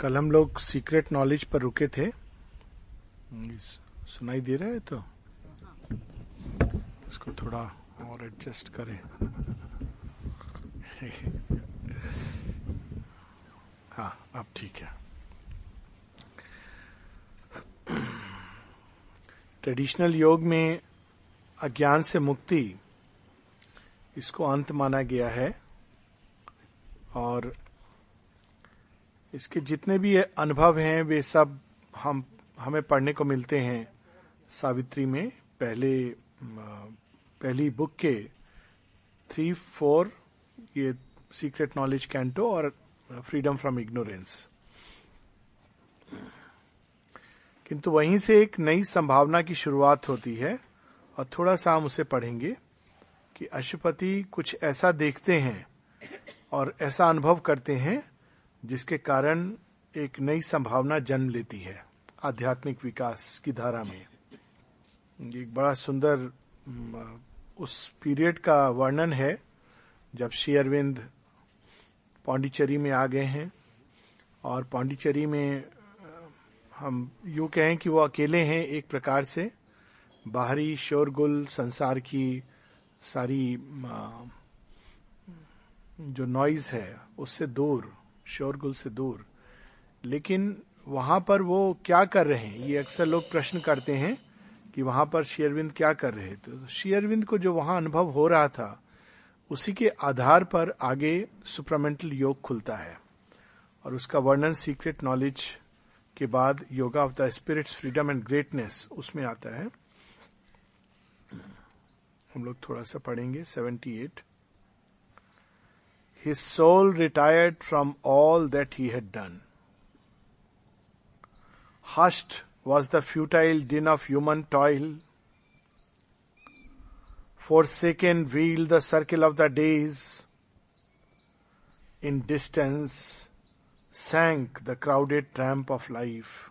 कल हम लोग सीक्रेट नॉलेज पर रुके थे। सुनाई दे रहा है तो? इसको थोड़ा और एडजस्ट करें। हाँ अब ठीक है। ट्रेडिशनल योग में अज्ञान से मुक्ति, इसको अंत माना गया है। और इसके जितने भी अनुभव हैं, वे सब हम, हमें पढ़ने को मिलते हैं सावित्री में पहले पहली बुक के थ्री फोर ये सीक्रेट नॉलेज कैंटो और फ्रीडम फ्रॉम इग्नोरेंस किंतु वहीं से एक नई संभावना की शुरुआत होती है और थोड़ा सा हम उसे पढ़ेंगे कि अशुपति कुछ ऐसा देखते हैं और ऐसा अनुभव करते हैं जिसके कारण एक नई संभावना जन्म लेती है, आध्यात्मिक विकास की धारा में। एक बड़ा सुंदर उस पीरियड का वर्णन है, जब श्री अरविंद पांडिचेरी में आ गए हैं, और पांडिचेरी में, हम यू कहें कि वो अकेले हैं एक प्रकार से, बाहरी शोरगुल संसार की सारी जो नॉइज़ है, उससे दूर। शोरगुल से दूर। लेकिन वहाँ पर वो क्या कर रहे हैं? ये अक्सर लोग प्रश्न करते हैं कि वहाँ पर शेयरविंद क्या कर रहे थे। तो शेयरविंद को जो वहाँ अनुभव हो रहा था, उसी के आधार पर आगे सुपरामेंटल योग खुलता है। और उसका वर्णन, सीक्रेट नॉलेज के बाद yoga of the spirit's, freedom and greatness, उसमें आता है। हम लोग थोड़ा सा पढ़ेंगे, seventy eight. his soul retired from all that he had done. Hushed was the futile din of human toil. Forsaken wheeled the circle of the days. In distance sank the crowded tramp of life.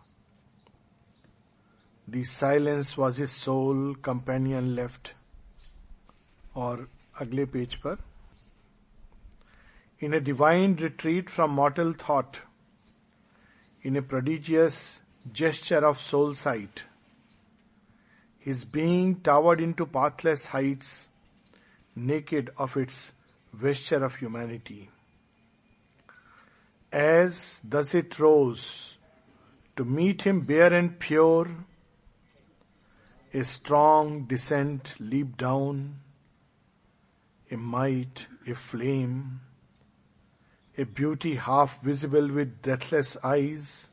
The silence was his sole companion left. और अगले page पर in a divine retreat from mortal thought, in a prodigious gesture of soul sight. His being towered into pathless heights, naked of its vesture of humanity. As thus it rose, to meet him bare and pure, a strong descent leaped down, a might, a flame, a beauty half visible with deathless eyes,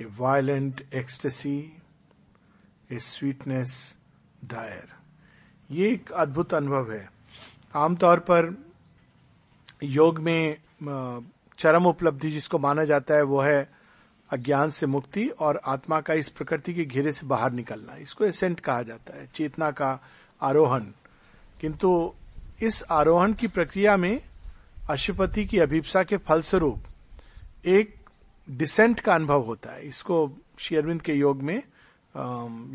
a violent ecstasy, a sweetness dire. ये एक अद्भुत अनुभव है। आमतौर पर योग में चरम उपलब्धि जिसको माना जाता है वो है अज्ञान से मुक्ति और आत्मा का इस प्रकृति के घेरे से बाहर निकलना। इसको एसेंट कहा जाता है चेतना का आरोहण। किंतु इस आरोहण की प्रक्रिया में अशुपति की अभिप्सा के फलस्वरूप एक डिसेंट का अनुभव होता है। इसको शेयरविंद के योग में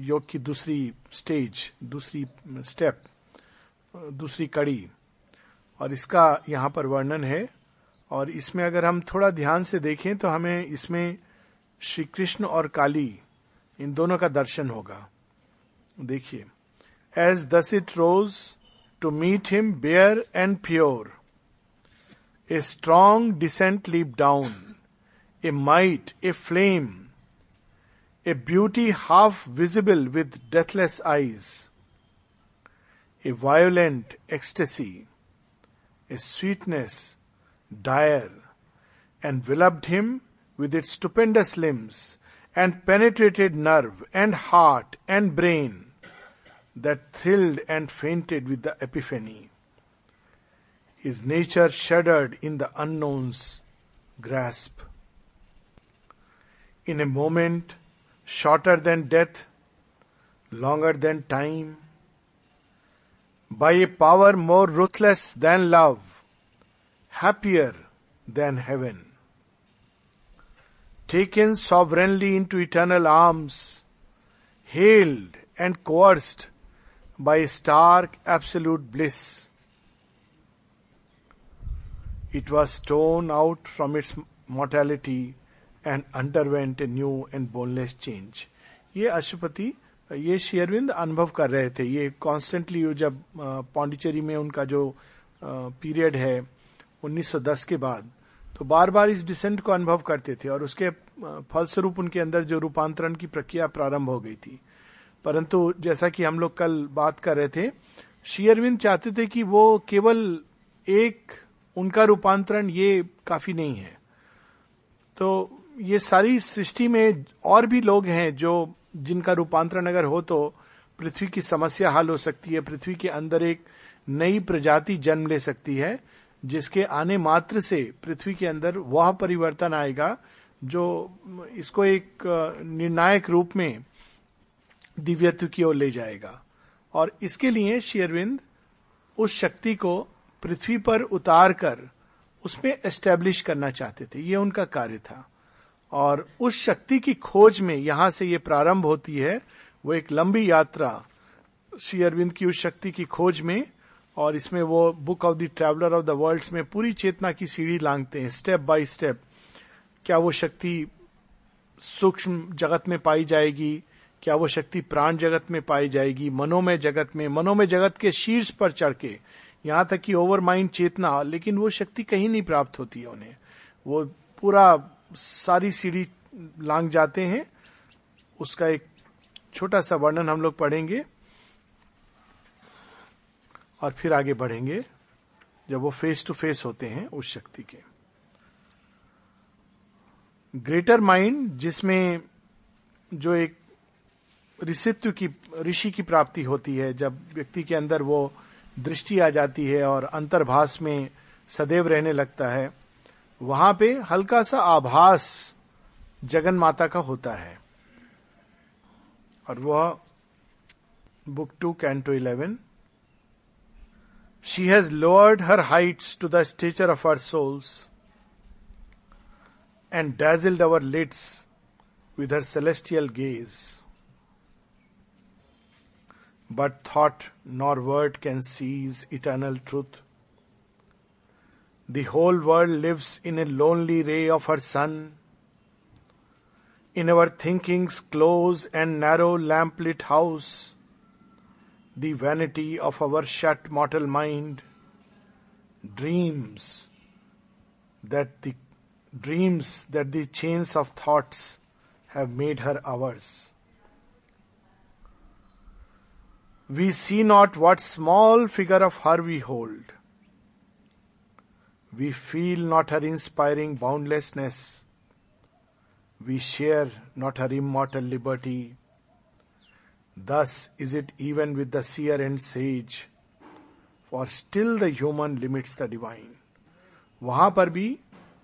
योग की दूसरी स्टेज दूसरी स्टेप दूसरी कड़ी, और इसका यहाँ पर वर्णन है। और इसमें अगर हम थोड़ा ध्यान से देखें तो हमें इसमें श्री कृष्ण और काली, इन दोनों का दर्शन होगा। देखिए as this it rose to meet him bare and pure A strong descent leap down, a might, a flame, a beauty half visible with deathless eyes, a violent ecstasy, a sweetness dire, enveloped him with its stupendous limbs and penetrated nerve and heart and brain that thrilled and fainted with the epiphany. His nature shuddered in the unknown's grasp. In a moment, shorter than death, longer than time, by a power more ruthless than love, happier than heaven. Taken sovereignly into eternal arms, hailed and coerced by a stark absolute bliss, it was torn out from its mortality and underwent a new and boundless change ये अशुपति, ये शेयरविंद अनुभव कर रहे थे। ये constantly जब पांडिचेरी में उनका जो पीरियड है 1910 के बाद तो बार बार इस डिसेंट को अनुभव करते थे और उसके फलस्वरूप उनके अंदर जो रूपांतरण की प्रक्रिया प्रारंभ हो गई थी। परंतु जैसा कि हम लोग कल बात कर रहे थे शेयरविंद चाहते थे कि वो केवल एक उनका रूपांतरण ये काफ़ी नहीं है। तो ये सारी सृष्टि में और भी लोग हैं जो जिनका रूपांतरण अगर हो तो पृथ्वी की समस्या हल हो सकती है, पृथ्वी के अंदर एक नई प्रजाति जन्म ले सकती है, जिसके आने मात्र से पृथ्वी के अंदर वह परिवर्तन आएगा जो इसको एक निर्णायक रूप में दिव्यत्व की ओर ले जाएगा। और इसके लिए शेयरविंद उस शक्ति को पृथ्वी पर उतार कर उसमें एस्टेब्लिश करना चाहते थे। ये उनका कार्य था। और उस शक्ति की खोज में यहाँ से ये प्रारंभ होती है, वो एक लंबी यात्रा श्री अरविंद की उस शक्ति की खोज में और इसमें वो book of the traveller of the world में पूरी चेतना की सीढ़ी लांगते हैं स्टेप बाय स्टेप क्या वो शक्ति सूक्ष्म जगत में पाई जाएगी? क्या वो शक्ति प्राण जगत में पाई जाएगी? मनोमय जगत में। मनोमय जगत के शीर्ष पर चढ़ के यहाँ तक कि ओवर माइंड चेतना, लेकिन वो शक्ति कहीं नहीं प्राप्त होती है उन्हें। वो पूरा सारी सीढ़ी लांग जाते हैं। उसका एक छोटा सा वर्णन हम लोग पढ़ेंगे और फिर आगे बढ़ेंगे, जब वो फेस टू फेस होते हैं उस शक्ति के। ग्रेटर माइंड जिसमें जो एक ऋषित्व की, ऋषि की प्राप्ति होती है, जब व्यक्ति के अंदर वो दृष्टि आ जाती है और अंतर्भाष में सदैव रहने लगता है, वहाँ पे हल्का सा आभास जगन माता का होता है। और वह book two canto eleven she has lowered her heights to the stature of our souls and dazzled our lids with her celestial gaze but thought nor word can seize eternal truth. The whole world lives in a lonely ray of her sun. In our thinking's close and narrow lamplit house, the vanity of our shut mortal mind dreams that the dreams that the chains of thoughts have made her ours. We see not what small figure of her we hold we feel not her inspiring boundlessness. We share not her immortal liberty. Thus is it even with the seer and sage, for still the human limits the divine. वहाँ पर भी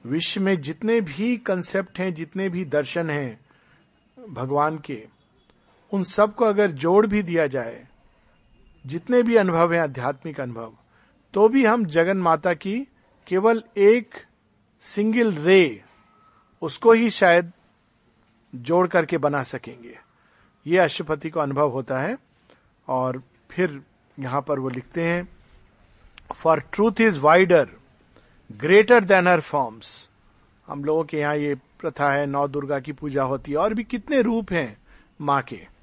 विश्व में जितने भी concept हैं जितने भी दर्शन हैं भगवान के उन सबको अगर जोड़ भी दिया जाए जितने भी अनुभव हैं, आध्यात्मिक अनुभव तो भी हम जगन माता की केवल एक सिंगल रे, उसको ही शायद जोड़ करके बना सकेंगे। ये अशुपति को अनुभव होता है, और फिर यहाँ पर वो लिखते हैं for truth is wider greater than her forms हम लोगों के यहाँ ये प्रथा है, नौ दुर्गा की पूजा होती है, और भी कितने रूप हैं माँ के।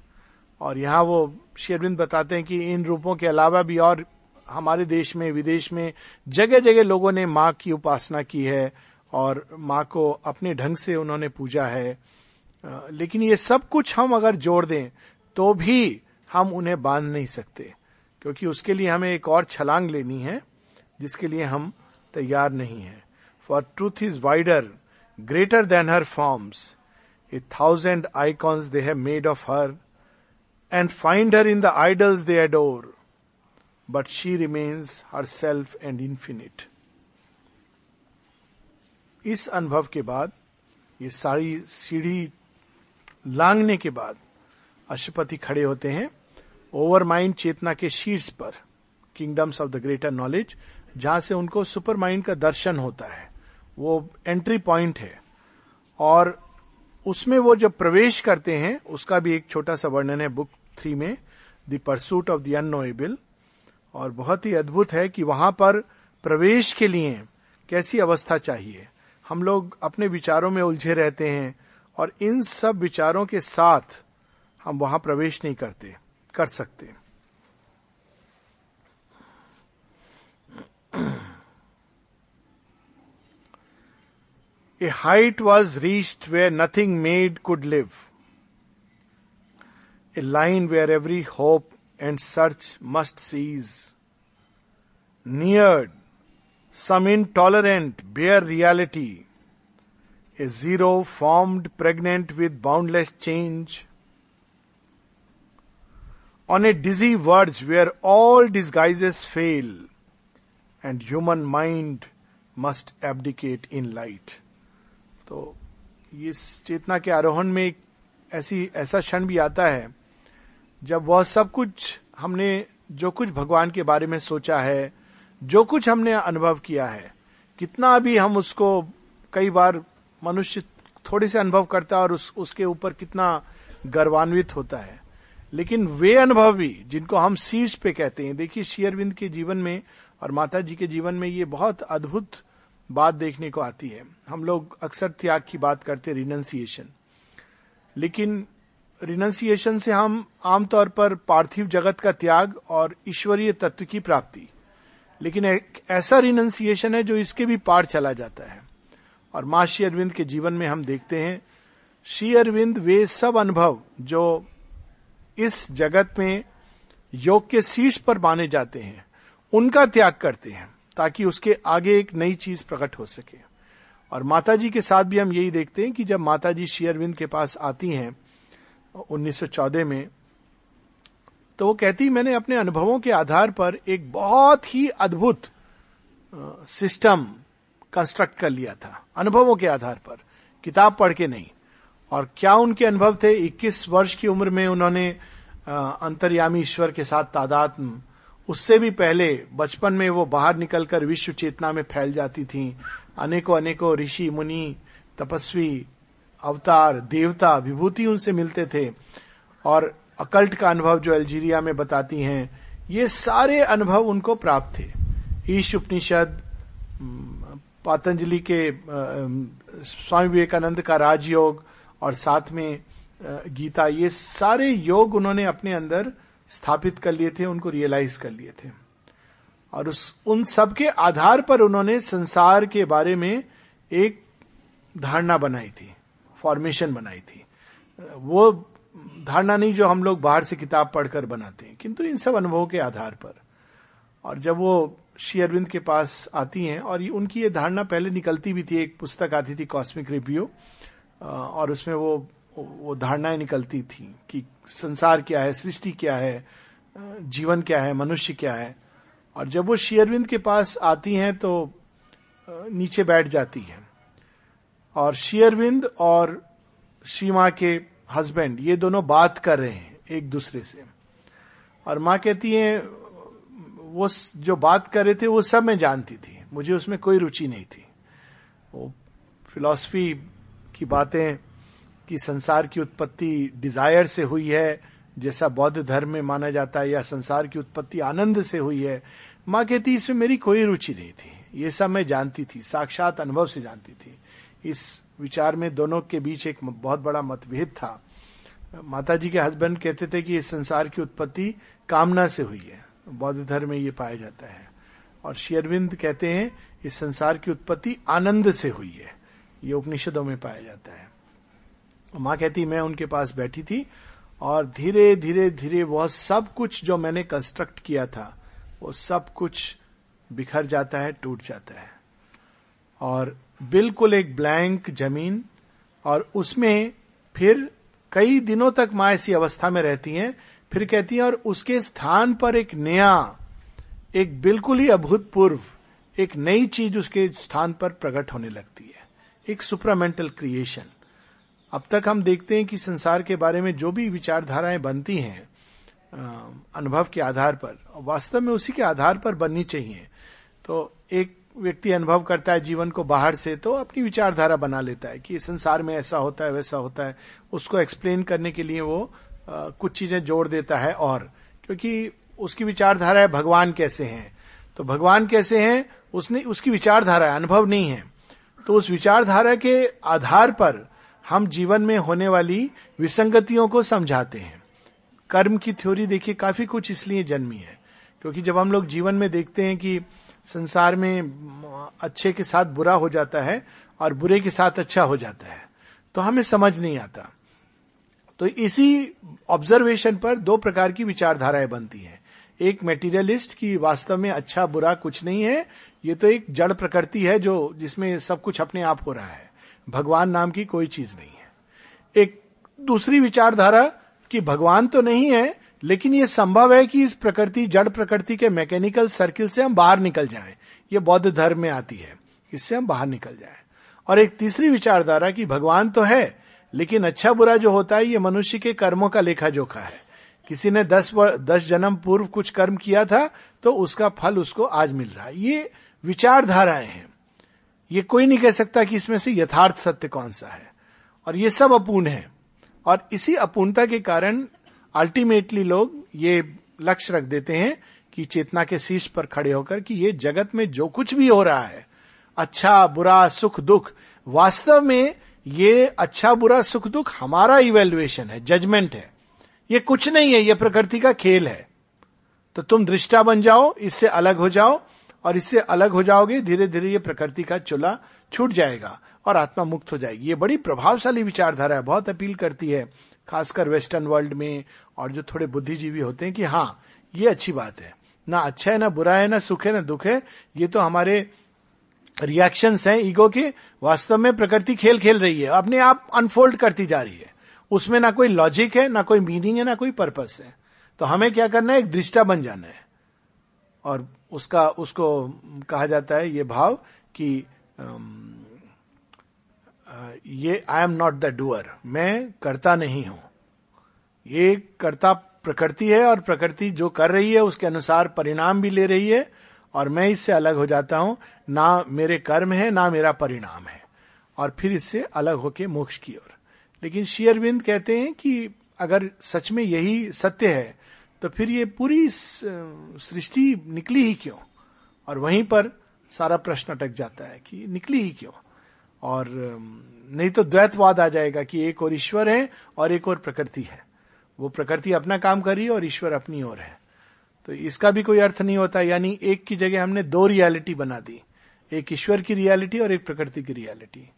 और यहाँ वो शेरविंद बताते हैं कि इन रूपों के अलावा भी और हमारे देश में, विदेश में जगह जगह लोगों ने माँ की उपासना की है और माँ को अपने ढंग से उन्होंने पूजा है। लेकिन ये सब कुछ हम अगर जोड़ दें तो भी हम उन्हें बाँध नहीं सकते, क्योंकि उसके लिए हमें एक और छलांग लेनी है, जिसके लिए हम तैयार नहीं है। For truth is wider greater than her forms a thousand icons they have made of her and find her in the idols they adore but she remains herself and infinite. इस अनुभव के बाद, ये सारी सीढ़ी लांगने के बाद, अशुपति खड़े होते हैं ओवर माइंड चेतना के शीर्ष पर, kingdoms of the greater knowledge, जहाँ से उनको सुपर माइंड का दर्शन होता है। वो एंट्री पॉइंट है। और उसमें वो जब प्रवेश करते हैं, उसका भी एक छोटा सा वर्णन है बुक थ्री में the pursuit of the unknowable और बहुत ही अद्भुत है कि वहाँ पर प्रवेश के लिए कैसी अवस्था चाहिए। हम लोग अपने विचारों में उलझे रहते हैं, और इन सब विचारों के साथ हम वहाँ प्रवेश नहीं करते, कर सकते। A height was reached where nothing made could live a line where every hope and search must cease near some intolerant bare reality a zero formed pregnant with boundless change on a dizzy verge where all disguises fail and human mind must abdicate in light तो इस चेतना के आरोहण में एक ऐसी, ऐसा क्षण भी आता है जब वह सब कुछ हमने जो कुछ भगवान के बारे में सोचा है जो कुछ हमने अनुभव किया है कितना भी हम उसको कई बार मनुष्य थोड़े से अनुभव करता है और उस, उसके ऊपर कितना गर्वान्वित होता है। लेकिन वे अनुभव भी जिनको हम शीर्ष पे कहते हैं देखिए शेयरविंद के जीवन में और माता जी के जीवन में ये बहुत अद्भुत बात देखने को आती है। हम लोग अक्सर त्याग की बात करते रिनंसिएशन लेकिन रिनंसिएशन से हम आमतौर पर पार्थिव जगत का त्याग और ईश्वरीय तत्व की प्राप्ति। लेकिन एक ऐसा रिनंसिएशन है जो इसके भी पार चला जाता है। और माँ श्री अरविंद के जीवन में हम देखते हैं, श्री अरविंद वे सब अनुभव जो इस जगत में योग के शीर्ष पर माने जाते हैं, उनका त्याग करते हैं, ताकि उसके आगे एक नई चीज़ प्रकट हो सके। और माता जी के साथ भी हम यही देखते हैं कि जब माता जी श्री अरविंद के पास आती हैं 1914 में तो वो कहती, मैंने अपने अनुभवों के आधार पर एक बहुत ही अद्भुत सिस्टम कंस्ट्रक्ट कर लिया था, अनुभवों के आधार पर। किताब पढ़ के नहीं। और क्या उनके अनुभव थे? 21 वर्ष की उम्र में उन्होंने अंतर्यामी ईश्वर के साथ तादाद उससे भी पहले बचपन में वो बाहर निकलकर विश्व चेतना में फैल जाती थी। अनेकों अनेकों ऋषि, मुनि, तपस्वी अवतार, देवता, विभूति उनसे मिलते थे और अकल्ट का अनुभव जो अल्जीरिया में बताती हैं, ये सारे अनुभव उनको प्राप्त थे। ईश उपनिषद पतंजलि के स्वामी विवेकानंद का राजयोग और साथ में गीता, ये सारे योग उन्होंने अपने अंदर स्थापित कर लिए थे, उनको रियलाइज़ कर लिए थे। और उस, उन सब के आधार पर उन्होंने संसार के बारे में एक धारणा बनाई थी। फॉर्मेशन बनाई थी। वो धारणा नहीं जो हम लोग बाहर से किताब पढ़कर बनाते हैं, किंतु इन सब अनुभवों के आधार पर। और जब वो श्री अरविंद के पास आती हैं, और उनकी ये धारणा पहले निकलती भी थी, एक पुस्तक आती थी कॉस्मिक रिव्यू और उसमें वो वो धारणाएँ निकलती थी कि संसार क्या है, सृष्टि क्या है जीवन क्या है, मनुष्य क्या है। और जब वो शेयरविंद के पास आती हैं तो नीचे बैठ जाती हैं। और शेयरविंद और सीमा के हस्बैंड, ये दोनों बात कर रहे हैं एक दूसरे से। और माँ कहती है, वो जो बात कर रहे थे, वो सब मैं जानती थी। मुझे उसमें कोई रुचि नहीं थी। वो फिलॉसफी की बातें, कि संसार की उत्पत्ति डिज़ायर से हुई है, जैसा बौद्ध धर्म में माना जाता है, या संसार की उत्पत्ति आनंद से हुई है। माँ कहती, इसमें मेरी कोई रुचि नहीं थी। ये सब मैं जानती थी, साक्षात अनुभव से जानती थी। इस विचार में दोनों के बीच एक बहुत बड़ा मतभेद था। माता जी के हस्बैंड कहते थे कि इस संसार की उत्पत्ति कामना से हुई है। बौद्ध धर्म में ये पाया जाता है। और शेरविंद कहते हैं, इस संसार की उत्पत्ति आनंद से हुई है। ये उपनिषदों में पाया जाता है। माँ कहती, मैं उनके पास बैठी थी और धीरे धीरे धीरे वह सब कुछ जो मैंने कंस्ट्रक्ट किया था, वो सब कुछ बिखर जाता है, टूट जाता है। और बिल्कुल एक ब्लैंक ज़मीन और उसमें फिर कई दिनों तक माँ ऐसी अवस्था में रहती हैं, फिर कहती हैं, और उसके स्थान पर एक नया, एक बिल्कुल ही अभूतपूर्व, एक नई चीज़ उसके स्थान पर प्रकट होने लगती है। एक सुपरामेंटल क्रिएशन। अब तक हम देखते हैं कि संसार के बारे में जो भी विचारधाराएँ बनती हैं अनुभव के आधार पर, वास्तव में उसी के आधार पर बननी चाहिए। तो एक व्यक्ति अनुभव करता है जीवन को बाहर से तो अपनी विचारधारा बना लेता है कि संसार में ऐसा होता है वैसा होता है। उसको एक्सप्लेन करने के लिए वो आ, कुछ चीज़ें जोड़ देता है और। क्योंकि उसकी विचारधारा है भगवान कैसे हैं? तो भगवान कैसे हैं? उसने उसकी विचारधारा है अनुभव नहीं है। तो उस विचारधारा के आधार पर हम जीवन में होने वाली विसंगतियों को समझाते हैं। कर्म की थ्योरी देखिए काफ़ी कुछ इसलिए जन्मी है। क्योंकि जब हम लोग जीवन में देखते हैं कि संसार में अच्छे के साथ बुरा हो जाता है और बुरे के साथ अच्छा हो जाता है। तो हमें समझ नहीं आता। तो इसी ऑब्जर्वेशन पर दो प्रकार की विचारधाराएँ बनती हैं। एक मेटीरियलिस्ट की वास्तव में अच्छा बुरा कुछ नहीं है। ये तो एक जड़ प्रकृति है जो, जिसमें सब कुछ अपने आप हो रहा है। भगवान नाम की कोई चीज़ नहीं है। एक दूसरी विचारधारा कि भगवान तो नहीं है लेकिन ये संभव है कि इस प्रकृति, जड़ प्रकृति के मैकेनिकल सर्किल से हम बाहर निकल जाएँ। ये बौद्ध धर्म में आती है। इससे हम बाहर निकल जाएँ। और एक तीसरी विचारधारा कि भगवान तो है, लेकिन अच्छा बुरा जो होता है, ये मनुष्य के कर्मों का लेखा जोखा है। किसी ने दस दस जन्म पूर्व कुछ कर्म किया था तो उसका फल उसको आज मिल रहा है। ये विचारधाराएँ हैं। ये कोई नहीं कह सकता कि इसमें से यथार्थ सत्य कौन सा है। और ये सब अपूर्ण है। और इसी अपूर्णता के कारण अल्टीमेटली लोग ये लक्ष्य रख देते हैं कि चेतना के शीर्ष पर खड़े होकर कि ये जगत में जो कुछ भी हो रहा है अच्छा बुरा, सुख, दुख, वास्तव में ये अच्छा बुरा, सुख, दुख हमारा इवेल्युएशन है जजमेंट है। ये कुछ नहीं है, ये प्रकृति का खेल है। तो तुम दृष्टा बन जाओ, इससे अलग हो जाओ, और इससे अलग हो जाओगे धीरे धीरे ये प्रकृति का चूल्हा छूट जाएगा और आत्मा मुक्त हो जाएगी। ये बड़ी प्रभावशाली विचारधारा है, बहुत अपील करती है, खासकर वेस्टर्न वर्ल्ड में और जो थोड़े बुद्धिजीवी होते हैं कि हाँ ये अच्छी बात है। ना अच्छा है, ना बुरा है, ना सुख है, ना दुख है, ये तो हमारे रिएक्शंस हैं ईगो के। वास्तव में प्रकृति खेल खेल रही है, अपने आप अनफोल्ड करती जा रही है। उसमें ना कोई लॉजिक है, ना कोई मीनिंग है, ना कोई पर्पस है। तो हमें क्या करना है? एक दृष्टा बन जाना है। और उसका, उसको कहा जाता है ये भाव कि ये I am not the doer मैं करता नहीं हूँ। ये करता प्रकृति है और प्रकृति जो कर रही है, उसके अनुसार परिणाम भी ले रही है और मैं इससे अलग हो जाता हूँ। ना मेरे कर्म है, ना मेरा परिणाम है। और फिर इससे अलग होके मोक्ष की ओर। लेकिन शेयरविंद कहते हैं कि अगर सच में यही सत्य है तो फिर ये पूरी सृष्टि निकली ही क्यों? और वहीं पर सारा प्रश्न अटक जाता है कि निकली ही क्यों? और नहीं तो द्वैतवाद आ जाएगा कि एक और ईश्वर है और एक और प्रकृति है। वो प्रकृति अपना काम कर रही है और ईश्वर अपनी ओर है। तो इसका भी कोई अर्थ नहीं होता, यानी एक की जगह हमने दो रियलिटी बना दी। एक ईश्वर की रियलिटी और एक प्रकृति की रियलिटी।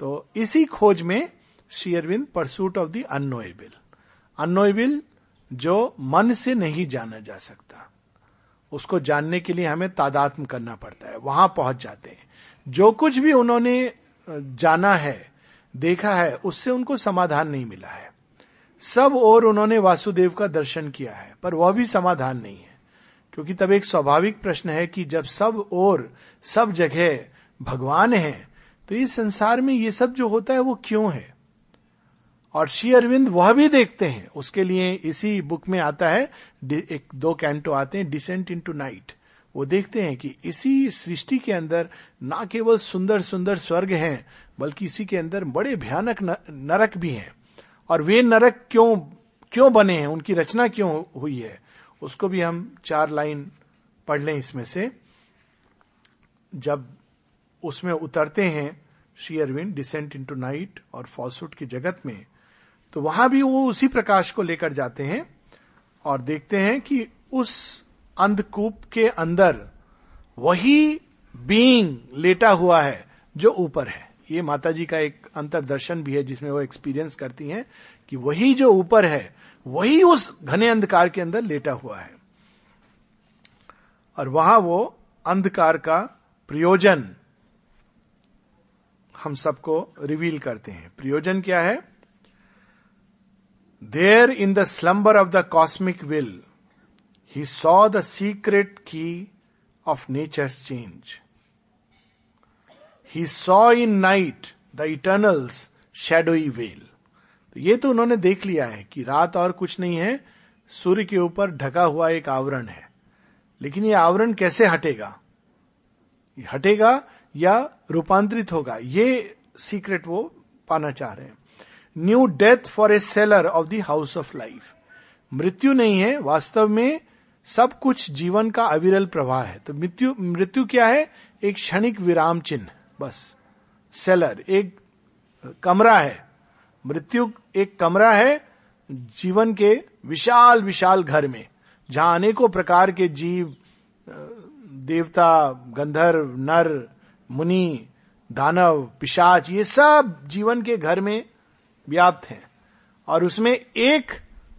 तो इसी खोज में Shri Aurobindo pursuit of the unknowable unknowable जो मन से नहीं जाना जा सकता, उसको जानने के लिए हमें तादात्म करना पड़ता है, वहाँ पहुँच जाते हैं। जो कुछ भी उन्होंने जाना है, देखा है, उससे उनको समाधान नहीं मिला है। सब और उन्होंने वासुदेव का दर्शन किया है, पर वह भी समाधान नहीं है, क्योंकि तब एक स्वाभाविक प्रश्न है कि जब सब और सब जगह भगवान है तो इस संसार में ये सब जो होता है वो क्यों है? और श्री अरविंद वह भी देखते हैं। उसके लिए इसी बुक में आता है एक दो कैंटो आते हैं डिसेंट इन टू नाइट वो देखते हैं कि इसी सृष्टि के अंदर ना केवल सुंदर सुंदर स्वर्ग हैं, बल्कि इसी के अंदर बड़े भयानक नरक भी हैं। और वे नरक क्यों क्यों बने हैं? उनकी रचना क्यों हुई है? उसको भी हम चार लाइन पढ़ लें इसमें से। जब उसमें उतरते हैं Shri Aurobindo descent into night और फॉल्सूट की जगत में तो वहाँ भी वो उसी प्रकाश को लेकर जाते हैं और देखते हैं कि उस अंधकूप के अंदर वही बीइंग लेटा हुआ है जो ऊपर है। ये माता जी का एक अंतरदर्शन भी है, जिसमें वो एक्सपीरियंस करती हैं कि वही जो ऊपर है, वही उस घने अंधकार के अंदर लेटा हुआ है। और वहाँ वो अंधकार का प्रयोजन हम सबको रिवील करते हैं। प्रयोजन क्या है? There in the slumber of the cosmic will he saw the secret key of nature change he saw in night the eternal's shadowy veil तो ये तो उन्होंने देख लिया है कि रात और कुछ नहीं है, सूर्य के ऊपर ढका हुआ एक आवरण है। लेकिन ये आवरण कैसे हटेगा? हटेगा या रूपांतरित होगा? ये सीक्रेट वो पाना चाह रहे हैं। New death for a cellar of the house of life मृत्यु नहीं है, वास्तव में सब कुछ जीवन का अविरल प्रवाह है। तो मृत्यु मृत्यु क्या है? एक क्षणिक विराम चिन्ह। बस। सेलर, एक कमरा है। मृत्यु एक कमरा है जीवन के विशाल विशाल घर में, जहाँ अनेकों प्रकार के जीव देवता, गंधर्व, नर, मुनि, दानव, पिशाच, ये सब जीवन के घर में व्याप्त हैं। और उसमें एक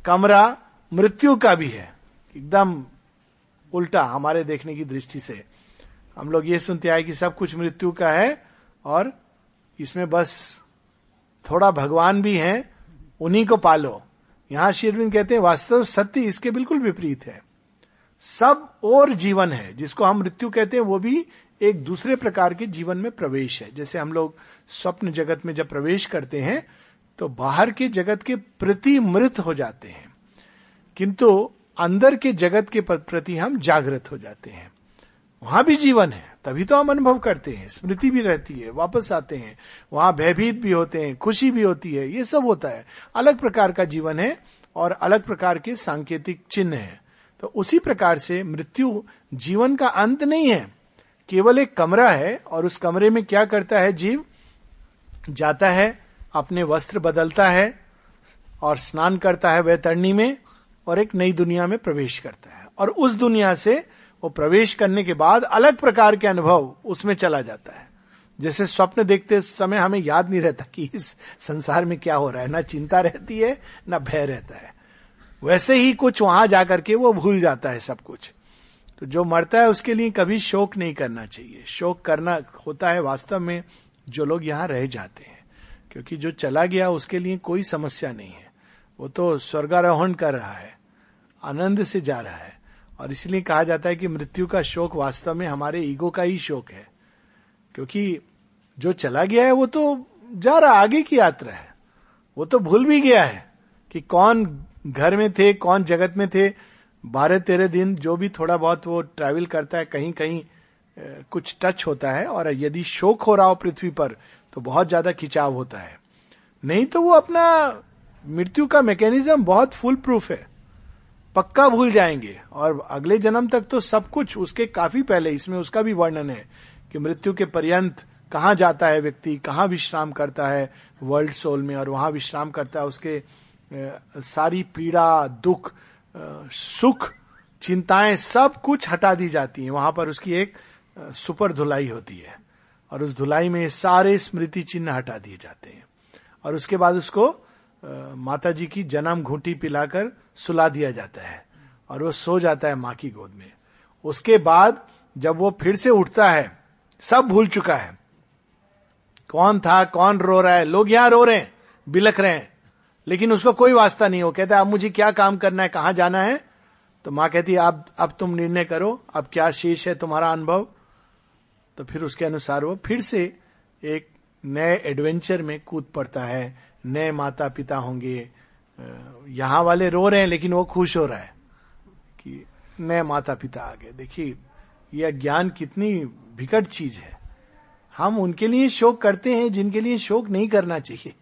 कमरा मृत्यु का भी है। एकदम उल्टा हमारे देखने की दृष्टि से। हम लोग ये सुनते आए कि सब कुछ मृत्यु का है और इसमें बस थोड़ा भगवान भी है, उन्हीं को पालो। यहाँ शेरविन कहते हैं, वास्तव सत्य इसके बिल्कुल विपरीत है। सब और जीवन है, जिसको हम मृत्यु कहते हैं, वो भी एक दूसरे प्रकार के जीवन में प्रवेश है। जैसे हम लोग स्वप्न जगत में जब प्रवेश करते हैं तो बाहर के जगत के प्रति मृत हो जाते हैं। किंतु अंदर के जगत के प्रति हम जागृत हो जाते हैं। वहाँ भी जीवन है, तभी तो हम अनुभव करते हैं, स्मृति भी रहती है, वापस आते हैं, वहाँ भयभीत भी होते हैं, खुशी भी होती है, ये सब होता है। अलग प्रकार का जीवन है और अलग प्रकार के सांकेतिक चिन्ह है। तो उसी प्रकार से मृत्यु जीवन का अंत नहीं है, केवल एक कमरा है और उस कमरे में क्या करता है जीव? जाता है, अपने वस्त्र बदलता है और स्नान करता है वह तरणी में और एक नई दुनिया में प्रवेश करता है। और उस दुनिया से वो प्रवेश करने के बाद अलग प्रकार के अनुभव उसमें चला जाता है। जैसे स्वप्न देखते समय हमें याद नहीं रहता कि इस संसार में क्या हो रहा है। ना चिंता रहती है, ना भय रहता है। वैसे ही कुछ वहाँ जाकर के वो भूल जाता है सब कुछ। तो जो मरता है उसके लिए कभी शोक नहीं करना चाहिए। शोक करना होता है वास्तव में जो लोग यहाँ रह जाते हैं। क्योंकि जो चला गया उसके लिए कोई समस्या नहीं है। वो तो स्वर्गारोहण कर रहा है, आनंद से जा रहा है। और इसलिए कहा जाता है कि मृत्यु का शोक वास्तव में हमारे ईगो का ही शोक है, क्योंकि जो चला गया है वो तो जा रहा, आगे की यात्रा है। वो तो भूल भी गया है कि कौन घर में थे, कौन जगत में थे। बारह तेरह दिन जो भी थोड़ा बहुत वो ट्रैवल करता है कहीं कहीं कुछ टच होता है और यदि शोक हो रहा हो पृथ्वी पर तो बहुत ज़्यादा खिंचाव होता है। नहीं तो वो अपना मृत्यु का मैकेनिज्म बहुत फुल प्रूफ है। पक्का भूल जाएँगे। और अगले जन्म तक तो सब कुछ उसके काफ़ी पहले, इसमें उसका भी वर्णन है कि मृत्यु के पर्यंत कहाँ जाता है व्यक्ति, कहाँ विश्राम करता है वर्ल्ड सोल में, और वहाँ विश्राम करता है उसके सारी पीड़ा, दुख सुख, चिंताएँ सब कुछ हटा दी जाती हैं। वहाँ पर उसकी एक सुपर धुलाई होती है। और उस धुलाई में सारे स्मृति चिन्ह हटा दिए जाते हैं। और उसके बाद उसको माता जी की जन्म घूटी पिलाकर सुला दिया जाता है और वो सो जाता है माँ की गोद में। उसके बाद जब वो फिर से उठता है, सब भूल चुका है। कौन था, कौन रो रहा है? लोग यहाँ रो रहे हैं, बिलख रहे हैं, लेकिन उसको कोई वास्ता नहीं हो। कहता अब मुझे क्या काम करना है, कहाँ जाना है? तो माँ कहती अब अब तुम निर्णय करो, अब क्या शेष है तुम्हारा अनुभव? तो फिर उसके अनुसार वो फिर से एक नए एडवेंचर में कूद पड़ता है नए माता पिता होंगे यहाँ वाले रो रहे हैं, लेकिन वो खुश हो रहा है कि नए माता पिता आ गए। देखिए, यह ज्ञान कितनी विकट चीज़ है। हम उनके लिए शोक करते हैं, जिनके लिए शोक नहीं करना चाहिए।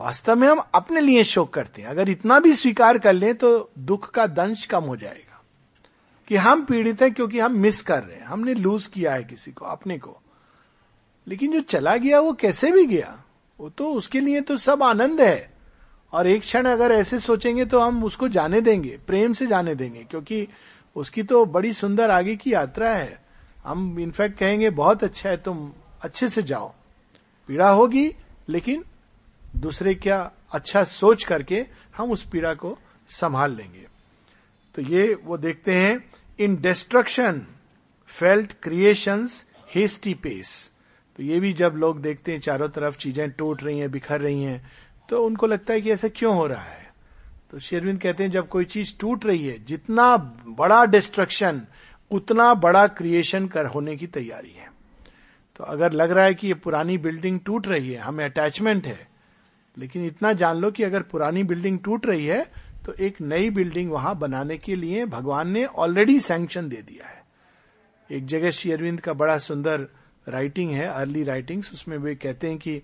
वास्तव में हम अपने लिए शोक करते हैं। अगर इतना भी स्वीकार कर लें तो दुख का दंश कम हो जाएगा। कि हम पीड़ित हैं क्योंकि हम मिस कर रहे हैं। हमने लूज किया है किसी को, अपने को। लेकिन जो चला गया, वो कैसे भी गया? वो तो उसके लिए तो सब आनंद है। और एक क्षण अगर ऐसे सोचेंगे तो हम उसको जाने देंगे, प्रेम से जाने देंगे, क्योंकि उसकी तो बड़ी सुंदर आगे की यात्रा है। हम, इनफैक्ट, कहेंगे, बहुत अच्छा है, तुम अच्छे से जाओ। पीड़ा होगी, लेकिन दूसरे क्या अच्छा सोच करके हम उस पीड़ा को संभाल लेंगे। तो ये वो देखते हैं, in destruction felt creation's hasty pace तो ये भी जब लोग देखते हैं चारों तरफ़ चीज़ें टूट रही हैं, बिखर रही हैं तो उनको लगता है कि ऐसा क्यों हो रहा है? तो शेरविंद कहते हैं, जब कोई चीज़ टूट रही है, जितना बड़ा डिस्ट्रक्शन उतना बड़ा क्रिएशन कर होने की तैयारी है। तो अगर लग रहा है कि ये पुरानी बिल्डिंग टूट रही है, हमें अटैचमेंट है, लेकिन इतना जान लो कि अगर पुरानी बिल्डिंग टूट रही है तो एक नई बिल्डिंग वहाँ बनाने के लिए भगवान ने ऑलरेडी सैंक्शन दे दिया है। एक जगह श्री अरविंद का बड़ा सुंदर राइटिंग है अर्ली राइटिंग्स उसमें वे कहते हैं कि,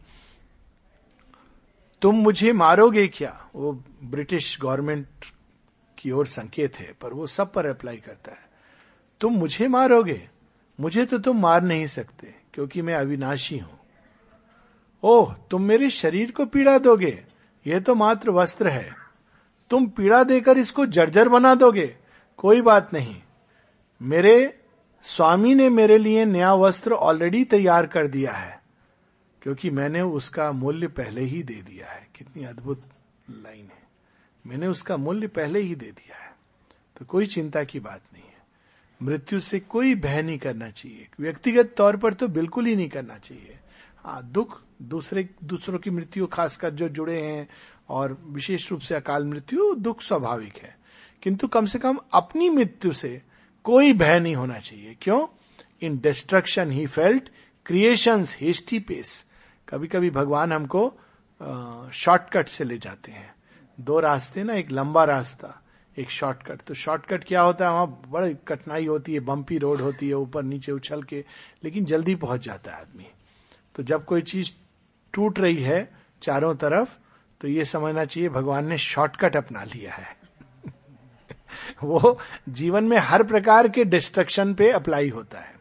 तुम मुझे मारोगे क्या? वो ब्रिटिश गवर्नमेंट की ओर संकेत है, पर वो सब पर अप्लाई करता है। तुम मुझे मारोगे? मुझे तो तुम मार नहीं सकते, क्योंकि मैं अविनाशी हूँ। ओह, तुम मेरे शरीर को पीड़ा दोगे? यह तो मात्र वस्त्र है। तुम पीड़ा देकर इसको जर्जर बना दोगे? कोई बात नहीं। मेरे स्वामी ने मेरे लिए नया वस्त्र ऑलरेडी तैयार कर दिया है, क्योंकि मैंने उसका मूल्य पहले ही दे दिया है। कितनी अद्भुत लाइन है। मैंने उसका मूल्य पहले ही दे दिया है। तो कोई चिंता की बात नहीं है। मृत्यु से कोई भय नहीं करना चाहिए। व्यक्तिगत तौर पर तो बिल्कुल ही नहीं करना चाहिए। हाँ दुख दूसरे, दूसरों की मृत्यु, खासकर जो जुड़े हैं, और विशेष रूप से अकाल मृत्यु, दुख स्वाभाविक है। किंतु कम से कम अपनी मृत्यु से कोई भय नहीं होना चाहिए। क्यों? In destruction he felt creation hasty pace कभी कभी भगवान हमको शॉर्टकट से ले जाते हैं। दो रास्ते ना, एक लंबा रास्ता, एक शॉर्टकट तो शॉर्टकट क्या होता है? वहाँ बड़ी कठिनाई होती है बम्पी रोड होती है, ऊपर नीचे उछल के, लेकिन जल्दी पहुँच जाता है आदमी। तो जब कोई चीज़ टूट रही है चारों तरफ़ तो ये समझना चाहिए, भगवान ने शॉर्टकट अपना लिया है। वो जीवन में हर प्रकार के डिस्ट्रक्शन पे अप्लाई होता है।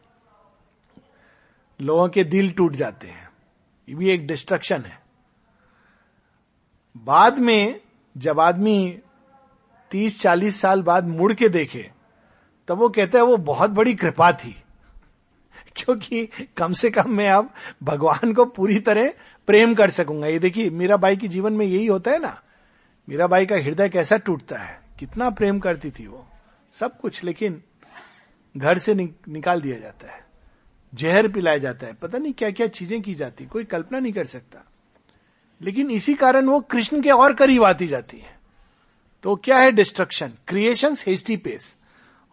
लोगों के दिल टूट जाते हैं। ये भी एक डिस्ट्रक्शन है। बाद में जब आदमी तीस चालीस साल बाद मुड़ के देखे, तब वो कहता है, वो बहुत बड़ी कृपा थी। क्योंकि कम से कम मैं अब भगवान को पूरी तरह प्रेम कर सकूँगा। ये देखिए, मीरा बाई के जीवन में यही होता है ना। मीरा बाई का हृदय कैसा टूटता है। कितना प्रेम करती थी वो। सब कुछ लेकिन घर से नि, निकाल दिया जाता है। जहर पिलाया जाता है। पता नहीं क्या क्या चीज़ें की जाती कोई कल्पना नहीं कर सकता। लेकिन इसी कारण वो कृष्ण के और करीब आती जाती है। तो क्या है डिस्ट्रक्शन क्रिएशन हेस्टी पेस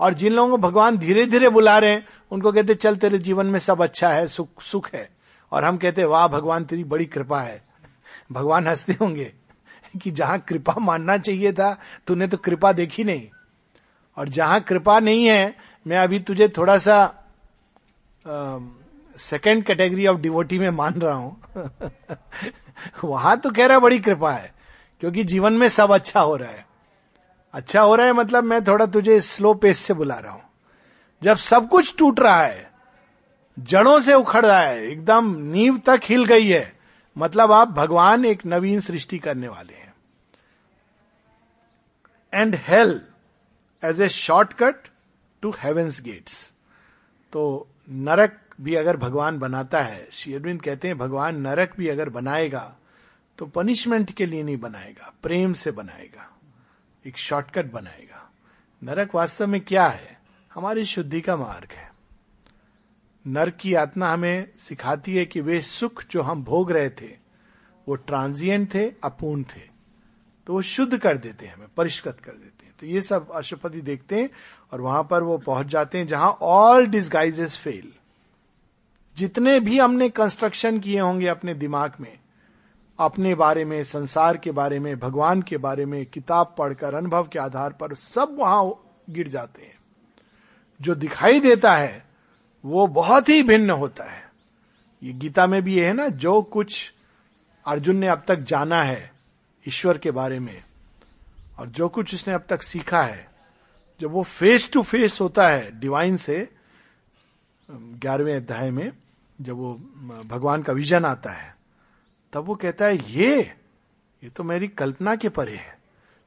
और जिन लोगों को भगवान धीरे धीरे बुला रहे हैं उनको कहते चल तेरे जीवन में सब अच्छा है सुख सुख है। और हम कहते वाह भगवान तेरी बड़ी कृपा है। भगवान हँसते होंगे। कि जहाँ कृपा मानना चाहिए था, तूने तो कृपा देखी नहीं। और जहाँ कृपा नहीं है, मैं अभी तुझे थोड़ा सा सेकेंड कैटेगरी ऑफ़ डिवोटी में मान रहा हूँ। वहाँ तो कह रहा बड़ी कृपा है, क्योंकि जीवन में सब अच्छा हो रहा है। अच्छा हो रहा है मतलब मैं थोड़ा तुझे स्लो पेस से बुला रहा हूँ। जब सब कुछ टूट रहा है, जड़ों से उखड़ रहा है, एकदम नींव तक हिल गई है मतलब आप भगवान एक नवीन सृष्टि करने वाले हैं। And hell as a shortcut to heaven's gates तो नरक भी अगर भगवान बनाता है, श्री अरविंद कहते हैं, भगवान नरक भी अगर बनाएगा तो पनिशमेंट के लिए नहीं बनाएगा, प्रेम से बनाएगा, एक शॉर्टकट बनाएगा। नरक वास्तव में क्या है? हमारी शुद्धि का मार्ग है। नरक की आत्मा हमें सिखाती है कि वे सुख जो हम भोग रहे थे, वो ट्रांजिएंट थे, अपूर्ण थे। तो वो शुद्ध कर देते हैं हमें, परिष्कृत कर देते हैं। तो ये सब अशुपति देखते हैं और वहाँ पर वो पहुँच जाते हैं जहाँ ऑल डिस्गाइजेस फेल जितने भी हमने कंस्ट्रक्शन किए होंगे अपने दिमाग में, अपने बारे में, संसार के बारे में, भगवान के बारे में, किताब पढ़कर, अनुभव के आधार पर, सब वहाँ गिर जाते हैं। जो दिखाई देता है, वो बहुत ही भिन्न होता है। ये गीता में भी ये है ना, जो कुछ अर्जुन ने अब तक जाना है ईश्वर के बारे में। और जो कुछ उसने अब तक सीखा है, जब वो फेस टू फेस होता है डिवाइन से, ग्यारहवें अध्याय में, जब वो भगवान का विजन आता है, तब वो कहता है, ये ये तो मेरी कल्पना के परे है।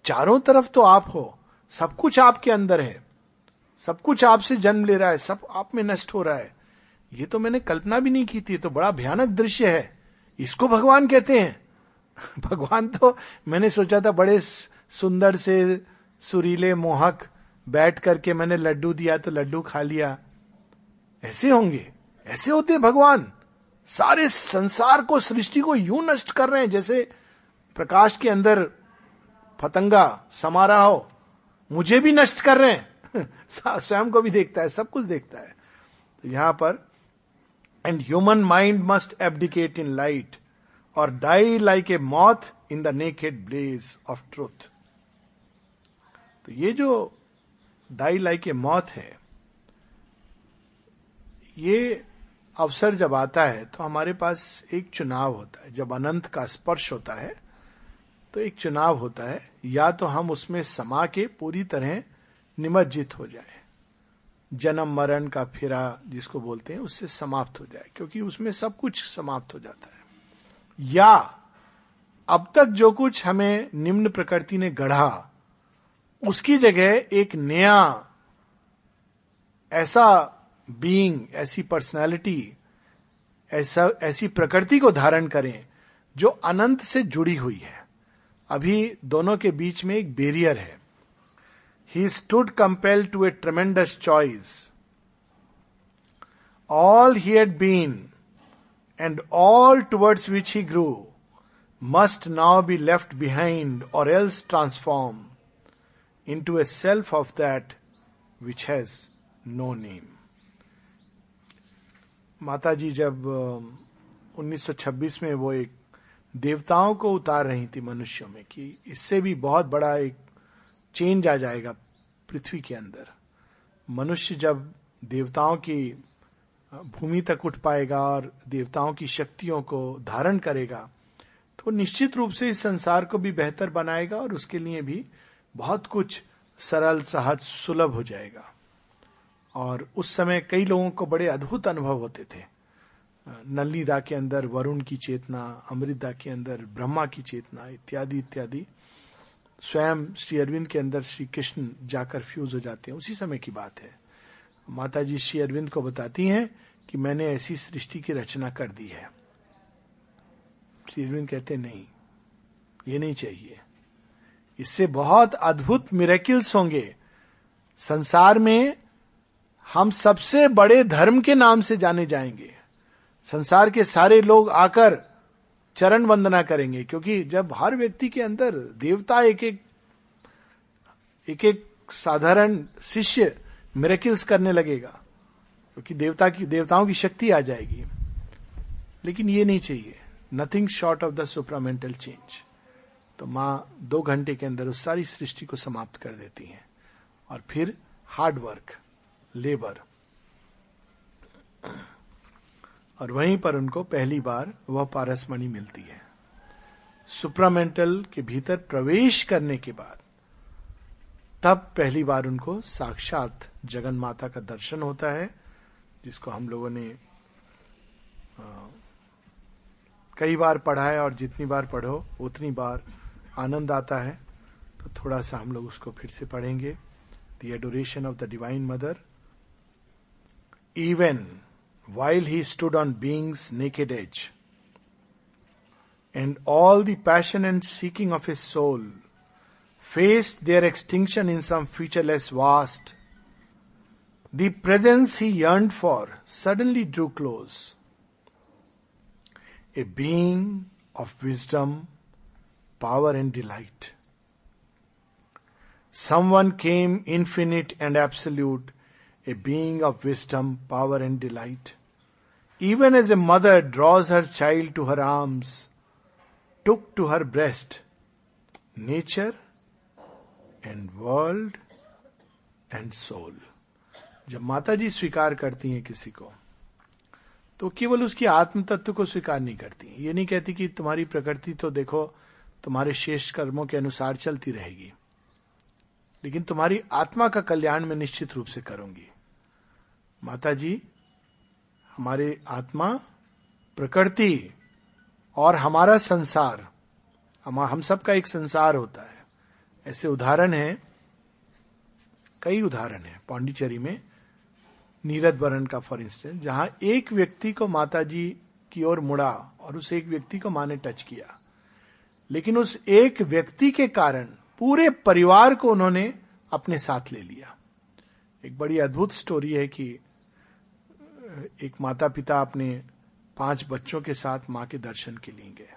चारों तरफ़ तो आप हो, सब कुछ आपके अंदर है। सब कुछ आपसे जन्म ले रहा है, सब आप में नष्ट हो रहा है। ये तो मैंने कल्पना भी नहीं की थी तो बड़ा भयानक दृश्य है। इसको भगवान कहते हैं। भगवान तो मैंने सोचा था बड़े सुंदर से सुरीले मोहक बैठ करके मैंने लड्डू दिया तो लड्डू खा लिया। ऐसे होंगे, ऐसे होते भगवान। सारे संसार को, सृष्टि को यूँ नष्ट कर रहे हैं, जैसे प्रकाश के अंदर फतंगा समा रहा हो। मुझे भी नष्ट कर रहे हैं। स्वयं को भी देखता है, सब कुछ देखता है। तो यहाँ पर and human mind must abdicate in light die like a moth in the naked blaze of truth तो ये जो डाई लाइक ए मॉथ है, ये अवसर जब आता है तो हमारे पास एक चुनाव होता है। जब अनंत का स्पर्श होता है तो एक चुनाव होता है। या तो हम उसमें समा के पूरी तरह निमज्जित हो जाए। जन्म मरण का फिरा जिसको बोलते हैं, उससे समाप्त हो जाए। क्योंकि उसमें सब कुछ समाप्त हो जाता है। या अब तक जो कुछ हमें निम्न प्रकृति ने गढ़ा, उसकी जगह एक नया, ऐसा बीइंग ऐसी पर्सनालिटी ऐसा, ऐसी प्रकृति को धारण करें, जो अनंत से जुड़ी हुई है। अभी दोनों के बीच में एक बेरियर है। He stood compel to a tremendous choice all he had been and all towards which he grew must now be left behind or else transform into a self of that which has no name Mata ji जब 1926 में वो एक देवताओं को उतार रही थी मनुष्यों में कि इससे भी बहुत बड़ा एक चेंज आ जाएगा पृथ्वी के अंदर। मनुष्य जब देवताओं की भूमि तक उठ पाएगा और देवताओं की शक्तियों को धारण करेगा तो निश्चित रूप से इस संसार को भी बेहतर बनाएगा और उसके लिए भी बहुत कुछ सरल, सहज, सुलभ हो जाएगा। और उस समय कई लोगों को बड़े अद्भुत अनुभव होते थे। नलिदा के अंदर वरुण की चेतना अमृता के अंदर ब्रह्मा की चेतना, इत्यादि इत्यादि। स्वयं श्री अरविंद के अंदर श्री कृष्ण जाकर फ्यूज हो जाते हैं। उसी समय की बात है। माता जी श्री अरविंद को बताती हैं कि मैंने ऐसी सृष्टि की रचना कर दी है। श्री अरविंद कहते, नहीं, ये नहीं चाहिए। इससे बहुत अद्भुत मिरेकिल्स होंगे। संसार में हम सबसे बड़े धर्म के नाम से जाने जाएँगे। संसार के सारे लोग आकर चरण वंदना करेंगे, क्योंकि जब हर व्यक्ति के अंदर देवता एक एक एक एक साधारण शिष्य मेरेकिल्स करने लगेगा, क्योंकि देवता की, देवताओं की शक्ति आ जाएगी। लेकिन ये नहीं चाहिए। Nothing short of the supramental change तो माँ दो घंटे के अंदर उस सारी सृष्टि को समाप्त कर देती हैं। और फिर हार्ड वर्क लेबर और वहीं पर उनको पहली बार वह पारसमणि मिलती है। सुप्रामेंटल के भीतर प्रवेश करने के बाद तब पहली बार उनको साक्षात जगन माता का दर्शन होता है, जिसको हम लोगों ने कई बार पढ़ा है और जितनी बार पढ़ो, उतनी बार आनंद आता है तो थोड़ा सा हम लोग उसको फिर से पढ़ेंगे the adoration of the divine mother even while he stood on being's naked edge. And all the passion and seeking of his faced their extinction in some featureless vast. The presence he yearned for suddenly drew close. A being of wisdom, power, and delight. Someone came infinite and absolute, a being of wisdom, power, and delight even as a mother draws her child to her arms, took to her breast nature and world and soul जब माता जी स्वीकार करती हैं किसी को तो केवल उसकी आत्म तत्व को स्वीकार नहीं करती ये नहीं कहती कि तुम्हारी प्रकृति तो देखो, तुम्हारे शेष कर्मों के अनुसार चलती रहेगी, लेकिन तुम्हारी आत्मा का कल्याण में निश्चित रूप से करूँगी। माता जी हमारे आत्मा, प्रकृति और हमारा संसार, हम हम सबका एक संसार होता है। ऐसे उदाहरण है, कई उदाहरण है, पांडिचेरी में नीरद वरण का फॉर इंस्टेंस जहाँ एक व्यक्ति को माता जी की ओर मुड़ा और उस एक व्यक्ति को माँ ने टच किया। लेकिन उस एक व्यक्ति के कारण पूरे परिवार को उन्होंने अपने साथ ले लिया। एक बड़ी अद्भुत स्टोरी है कि, एक माता पिता अपने पाँच बच्चों के साथ माँ के दर्शन के लिए गए।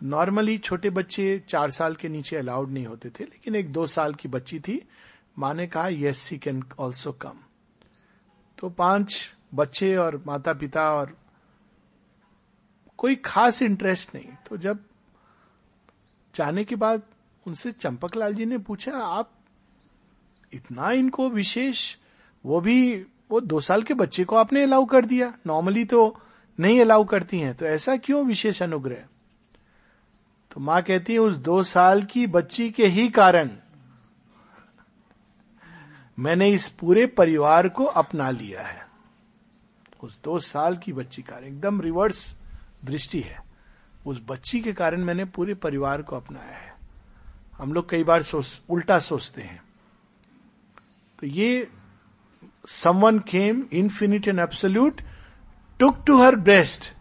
नॉर्मली छोटे बच्चे चार साल के नीचे अलाउड नहीं होते थे, लेकिन एक दो साल की बच्ची थी। माँ ने कहा yes she can also come तो पाँच बच्चे और माता पिता और कोई खास इंटरेस्ट नहीं। तो जब जाने के बाद उनसे चंपक लाल जी ने पूछा, आप इतना इनको विशेष, वो भी, वो दो साल के बच्चे को आपने अलाउ कर दिया? नॉर्मली तो नहीं अलाउ करती हैं तो ऐसा क्यों विशेष अनुग्रह? तो माँ कहती है, उस दो साल की बच्ची के ही कारण मैंने इस पूरे परिवार को अपना लिया है। उस दो साल की बच्ची का एकदम रिवर्स दृष्टि है। उस बच्ची के कारण मैंने पूरे परिवार को अपनाया है। हम लोग कई बार सोच, उल्टा सोचते हैं। तो ये someone came infinite and absolute took to her breast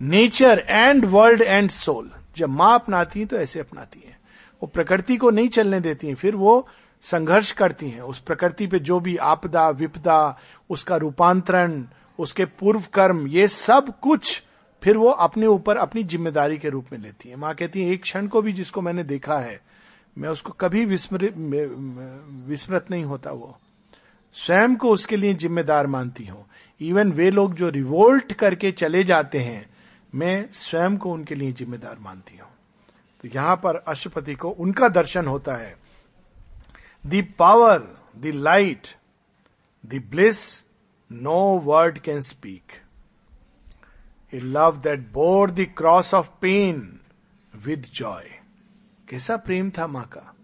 nature and world and soul जब माँ अपनाती है तो ऐसे अपनाती है। वो प्रकृति को नहीं चलने देती है, फिर वो संघर्ष करती हैं। उस प्रकृति पे जो भी आपदा, विपदा, उसका रूपांतरण, उसके पूर्व कर्म, ये सब कुछ फिर वो अपने ऊपर अपनी ज़िम्मेदारी के रूप में लेती है। माँ कहती है, एक क्षण को भी जिसको मैंने देखा है, मैं उसको कभी विस्मृत विस्मृत नहीं होता वो। स्वयं को उसके लिए जिम्मेदार मानती हूँ। इवन वे लोग जो रिवोल्ट करके चले जाते हैं मैं स्वयं को उनके लिए जिम्मेदार मानती हूँ। तो यहाँ पर अशुपति को उनका दर्शन होता है। The power the light the bliss no word can speak a love that bore the cross of pain with joy कैसा प्रेम था माँ का?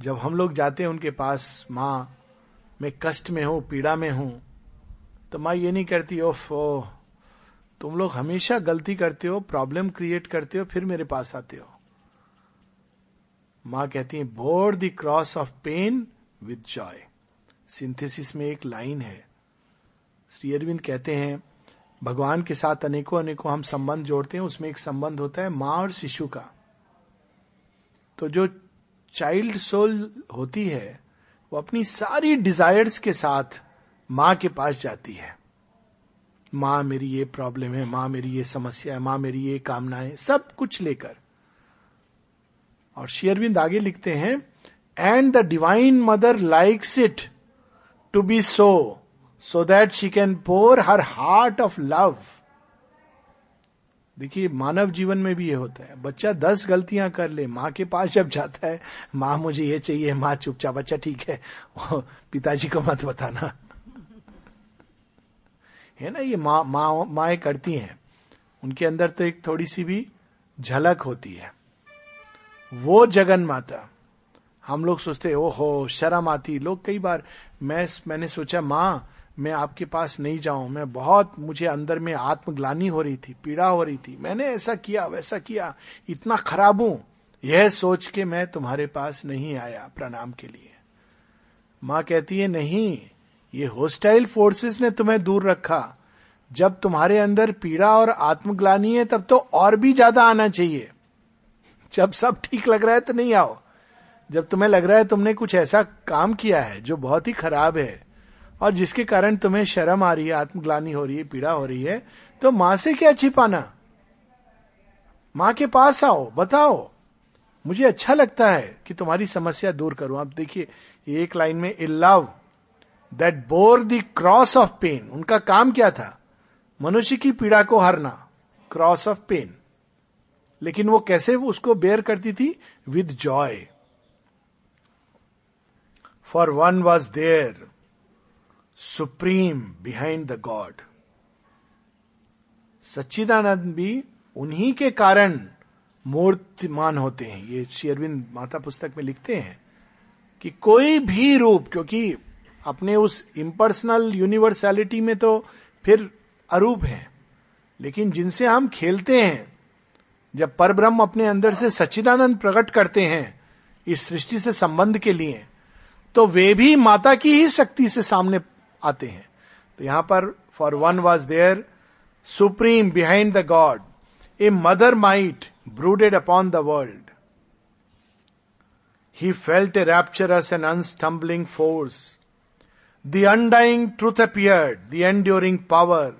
जब हम लोग जाते हैं उनके पास, माँ, मैं कष्ट में हूँ, पीड़ा में हूँ तो माँ ये नहीं करती ओफ ओ तुम लोग हमेशा गलती करते हो प्रॉब्लम क्रिएट करते हो, फिर मेरे पास आते हो। माँ कहती है bored the cross of pain with joy synthesis में एक लाइन है। श्री अरविंद कहते हैं, भगवान के साथ अनेकों अनेकों हम संबंध जोड़ते हैं, उसमें एक संबंध होता है माँ और शिशु का। तो जो चाइल्ड सोल होती है, वो अपनी सारी डिजायर्स के साथ माँ के पास जाती है। माँ मेरी ये प्रॉब्लम है, माँ मेरी ये समस्या है, माँ मेरी ये कामना है, सब कुछ लेकर। और शेयरविंद आगे लिखते हैं and the divine mother likes it to be so so that she can pour her heart of love देखिए, मानव जीवन में भी ये होता है। बच्चा दस गलतियाँ कर ले, माँ के पास जब जाता है, माँ, मुझे ये चाहिए, माँ, चुपचाप बच्चा ठीक है। पिताजी को मत बताना। है ना, ये माँ माँ, माए करती हैं। उनके अंदर तो एक थोड़ी सी भी झलक होती है। वो जगन माता, हम लोग सोचते ओ हो शर्म आती। लोग कई बार, मैं मैंने सोचा, माँ, मैं आपके पास नहीं जाऊँ, मैं बहुत, मुझे अंदर में आत्मग्लानी हो रही थी, पीड़ा हो रही थी। मैंने ऐसा किया, वैसा किया, इतना खराब हूँ। यह सोच के मैं तुम्हारे पास नहीं आया प्रणाम के लिए। माँ कहती है, नहीं ये होस्टाइल फोर्सेस ने तुम्हें दूर रखा। जब तुम्हारे अंदर पीड़ा और आत्मग्लानी है, तब तो और भी ज़्यादा आना चाहिए। जब सब ठीक लग रहा है तो नहीं आओ। जब तुम्हें लग रहा है, तुमने कुछ ऐसा काम किया है, जो बहुत ही खराब है, और जिसके कारण तुम्हें शर्म आ रही है, आत्मग्लानी हो रही है, पीड़ा हो रही है तो माँ से क्या छिपाना? माँ के पास आओ, बताओ। मुझे अच्छा लगता है कि तुम्हारी समस्या दूर करूँ। आप देखिए, एक लाइन में a love that bore the cross of pain उनका काम क्या था? मनुष्य की पीड़ा को हरना क्रॉस ऑफ़ पेन लेकिन वो कैसे उसको बेयर करती थी? With joy for one was there supreme behind the god Sachchidananda भी उन्हीं के कारण मूर्तिमान होते हैं। ये शेरविंद माता पुस्तक में लिखते हैं कि कोई भी रूप, क्योंकि अपने उस इम्पर्सनल यूनिवर्सैलिटी में तो फिर अरूप है। लेकिन जिनसे हम खेलते हैं, जब परब्रह्म अपने अंदर से सच्चिदानंद प्रकट करते हैं, इस सृष्टि से संबंध के लिए तो वे भी माता की ही शक्ति से सामने आते हैं। तो यहाँ पर for one was there supreme behind the god a mother might brooded upon the world he felt a rapturous and unstumbling force the undying truth appeared, the enduring power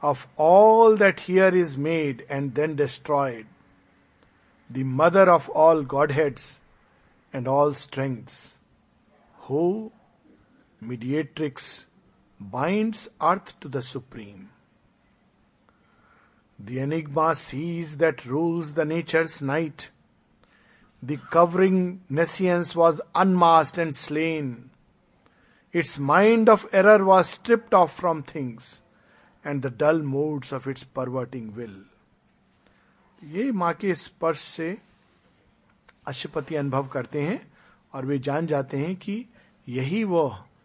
of all that here is made and then destroyed, the mother of all Godheads and all strengths, who, mediatrix, binds earth to the Supreme. The enigma sees that rules the nature's night. The covering nescience was unmasked and slain Its mind of error was stripped off from things, and the dull moods of its perverting will ये माँ के स्पर्श से अशुपति अनुभव करते हैं और वे जान जाते हैं कि यही वो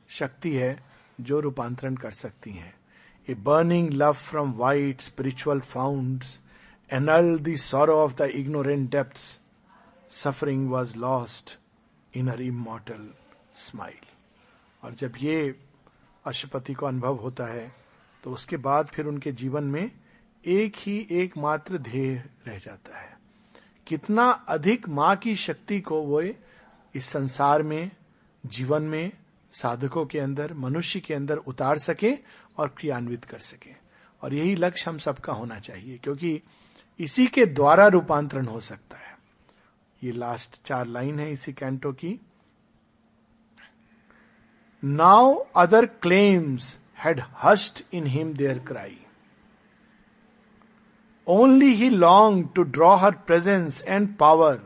शक्ति है जो रूपांतरण कर सकती है। A burning love from white spiritual founts annulled the sorrow of the ignorant depth suffering was lost in her immortal smile और जब ये अशुपति को अनुभव होता है तो उसके बाद फिर उनके जीवन में एक ही एकमात्र ध्येय रह जाता है। कितना अधिक माँ की शक्ति को वो इस संसार में, जीवन में, साधकों के अंदर, मनुष्य के अंदर उतार सके और क्रियान्वित कर सके। और यही लक्ष्य हम सबका होना चाहिए, क्योंकि इसी के द्वारा रूपांतरण हो सकता है। ये लास्ट चार लाइन है इसी कैंटो की। Now other claims had hushed in him their cry. Only he longed to draw her presence and power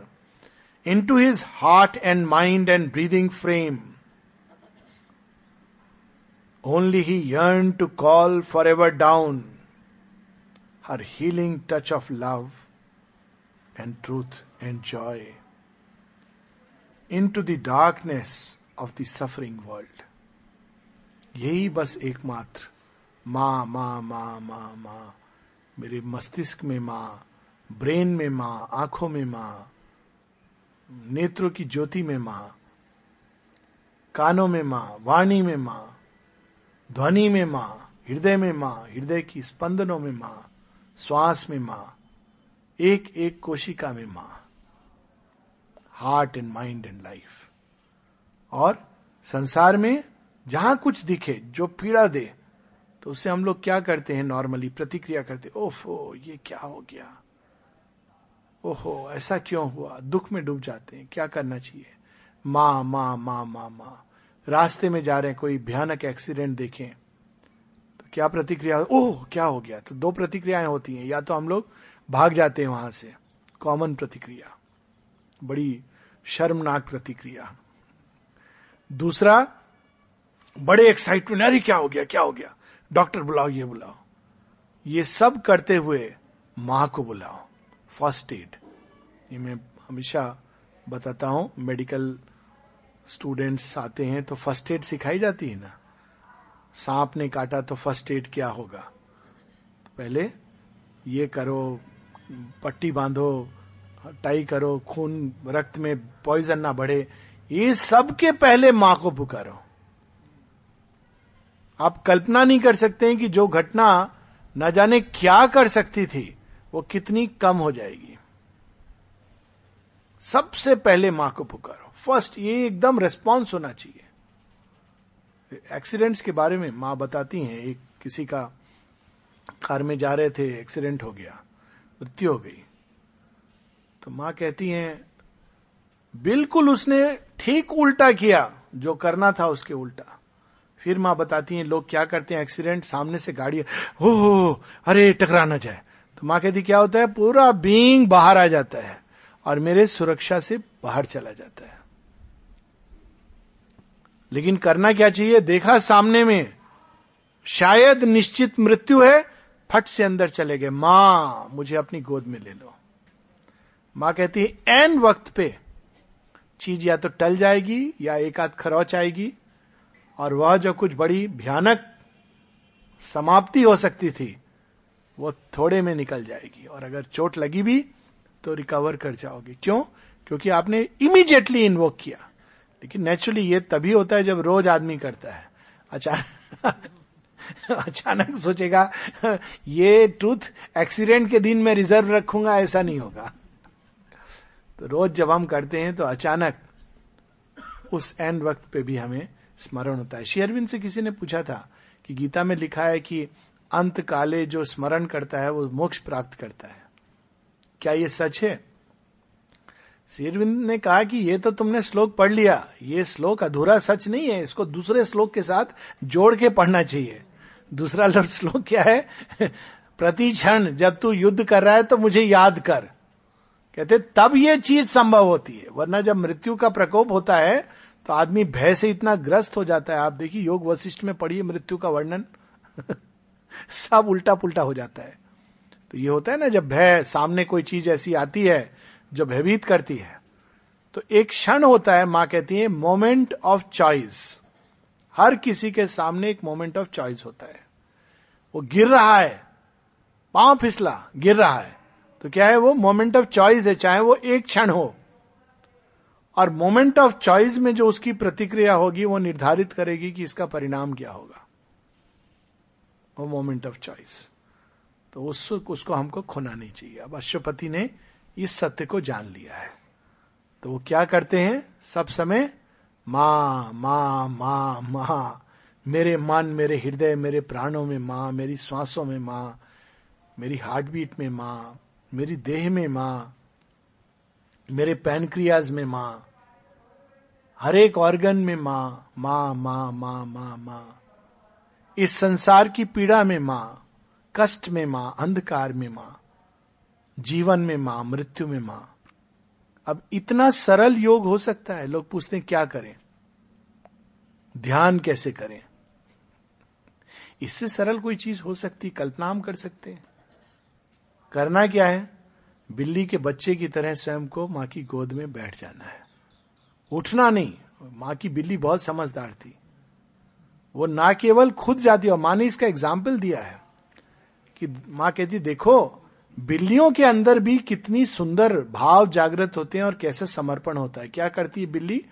into his heart and mind and breathing frame. Only he yearned to call forever down her healing touch of love and truth and joy into the darkness of the suffering world यही बस एकमात्र माँ माँ माँ माँ माँ मेरे मस्तिष्क में माँ ब्रेन में माँ आँखों में माँ नेत्रों की ज्योति में माँ कानों में माँ वाणी में माँ ध्वनि में माँ हृदय में माँ हृदय की स्पंदनों में माँ श्वास में माँ एक एक कोशिका में माँ heart and mind and life और संसार में जहाँ कुछ दिखे, जो पीड़ा दे तो उससे हम लोग क्या करते हैं नॉर्मली प्रतिक्रिया करते ओफो, ये क्या हो गया? ओहो, ऐसा क्यों हुआ? दुख में डूब जाते हैं, क्या करना चाहिए? माँ माँ माँ माँ माँ। रास्ते में जा रहे हैं, कोई भयानक एक्सीडेंट देखें तो क्या प्रतिक्रिया? ओह, क्या हो गया? तो दो प्रतिक्रियाएँ होती हैं, या तो हम लोग भाग जाते हैं वहाँ से। कॉमन प्रतिक्रिया। बड़ी शर्मनाक प्रतिक्रिया। दूसरा, बड़े एक्साइटमेंट अरे क्या हो गया, क्या हो गया? डॉक्टर बुलाओ, ये बुलाओ। ये सब करते हुए माँ को बुलाओ फ़र्स्ट एड ये मैं हमेशा बताता हूँ मेडिकल स्टूडेंट्स आते हैं तो फ़र्स्ट एड सिखाई जाती है ना? सांप ने काटा तो फ़र्स्ट एड क्या होगा? पहले ये करो, पट्टी बांधो टाई करो, खून रक्त में पॉइजन ना बढ़े ये सब के पहले माँ को पुकारो। आप कल्पना नहीं कर सकते हैं कि जो घटना न जाने क्या कर सकती थी, वो कितनी कम हो जाएगी। सबसे पहले माँ को पुकारो। फ़र्स्ट, ये एकदम रेस्पॉन्स होना चाहिए। एक्सीडेंट्स के बारे में माँ बताती हैं, एक किसी का कार में जा रहे थे, एक्सीडेंट हो गया, मृत्यु हो गई। तो माँ कहती हैं बिल्कुल उसने ठीक उल्टा किया जो करना था उसके उल्टा। फिर माँ बताती हैं, लोग क्या करते हैं? एक्सीडेंट सामने से गाड़ी, हो हो अरे, टकरा ना जाए। तो माँ कहती, क्या होता है? पूरा बींग बाहर आ जाता है और मेरे सुरक्षा से बाहर चला जाता है। लेकिन करना क्या चाहिए? देखा सामने में, शायद निश्चित मृत्यु है, फट से अंदर चले गए। माँ, मुझे अपनी गोद में ले लो। माँ कहती है एन वक्त पे चीज़ या तो टल जाएगी या एक आध खरोच आएगी, और वह जो कुछ बड़ी भयानक समाप्ति हो सकती थी, वो थोड़े में निकल जाएगी, और अगर चोट लगी भी तो रिकवर कर जाओगे। क्यों? क्योंकि आपने इमीडिएटली इन्वोक किया। लेकिन नेचुरली ये तभी होता है जब रोज आदमी करता है। अचानक अचानक सोचेगा, ये टूथ एक्सीडेंट के दिन में रिज़र्व रखूँगा, ऐसा नहीं होगा। तो रोज जब हम करते हैं तो अचानक उस एंड वक्त पे भी हमें स्मरण होता है। शेयरविंद से किसी ने पूछा था कि गीता में लिखा है कि अंत काले जो स्मरण करता है वो मोक्ष प्राप्त करता है। क्या ये सच है? शेरविंद ने कहा कि ये तो तुमने श्लोक पढ़ लिया। ये श्लोक अधूरा सच नहीं है। इसको दूसरे श्लोक के साथ जोड़ के पढ़ना चाहिए। दूसरा श्लोक क्या है? प्रति क्षण जब तू युद्ध कर रहा है तो मुझे याद कर। कहते, तब ये चीज़ संभव होती है, वरना जब मृत्यु का प्रकोप होता है तो आदमी भय से इतना ग्रस्त हो जाता है। आप देखिए, योग वशिष्ठ में पढ़िए मृत्यु का वर्णन। सब उल्टा पुल्टा हो जाता है। तो ये होता है ना, जब भय, सामने कोई चीज़ ऐसी आती है, जो भयभीत करती है तो एक क्षण होता है, माँ कहती है, मोमेंट ऑफ़ चॉइस। हर किसी के सामने एक मोमेंट ऑफ़ चॉइस होता है। वो गिर रहा है, पाँव फिसला, गिर रहा है। तो क्या है वो? मोमेंट ऑफ़ चॉइस है, चाहे वो एक क्षण हो। और मोमेंट ऑफ़ चॉइस में जो उसकी प्रतिक्रिया होगी, वो निर्धारित करेगी कि इसका परिणाम क्या होगा। वो मोमेंट ऑफ़ चॉइस तो उस, उसको हमको खोना नहीं चाहिए। अब अश्वपति ने इस सत्य को जान लिया है। तो वो क्या करते हैं? सब समय, माँ माँ माँ माँ, मेरे मन, मेरे हृदय, मेरे प्राणों में माँ, मेरी श्वासों में माँ, मेरी हार्ट बीट में माँ मेरी देह में माँ, मेरे पैनक्रियाज में माँ, हर एक ऑर्गन में माँ माँ माँ माँ माँ माँ। इस संसार की पीड़ा में माँ, कष्ट में माँ, अंधकार में माँ, जीवन में माँ, मृत्यु में माँ। अब इतना सरल योग हो सकता है, लोग पूछते हैं, क्या करें? ध्यान कैसे करें? इससे सरल कोई चीज़ हो सकती, कल्पना हम कर सकते हैं। करना क्या है? बिल्ली के बच्चे की तरह स्वयं को माँ की गोद में बैठ जाना है। उठना नहीं। माँ की बिल्ली बहुत समझदार थी। वो ना केवल खुद जाती और माँ ने इसका एग्ज़ाम्पल दिया है कि माँ कहती, देखो, बिल्लियों के अंदर भी कितनी सुंदर भाव जागृत होते हैं और कैसे समर्पण होता है। क्या करती है बिल्ली?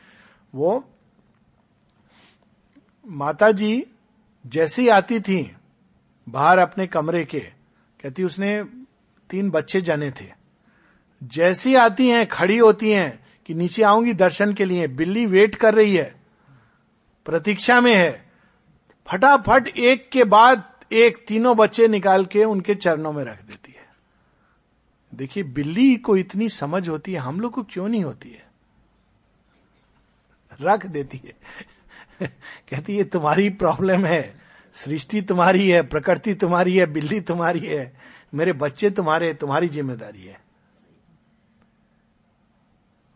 वो माता जी जैसी आती थी बाहर अपने कमरे के, कहती, उसने तीन बच्चे जने थे। जैसी आती हैं, खड़ी होती हैं कि नीचे आऊँगी दर्शन के लिए। बिल्ली वेट कर रही है। प्रतीक्षा में है। फटाफट एक के बाद एक तीनों बच्चे निकाल के उनके चरणों में रख देती है। देखिए, बिल्ली को इतनी समझ होती है, हम लोग को क्यों नहीं होती है? रख देती है। कहती है तुम्हारी प्रॉब्लम है। सृष्टि तुम्हारी है, प्रकृति तुम्हारी है, बिल्ली तुम्हारी है। मेरे बच्चे तुम्हारे तुम्हारी ज़िम्मेदारी है।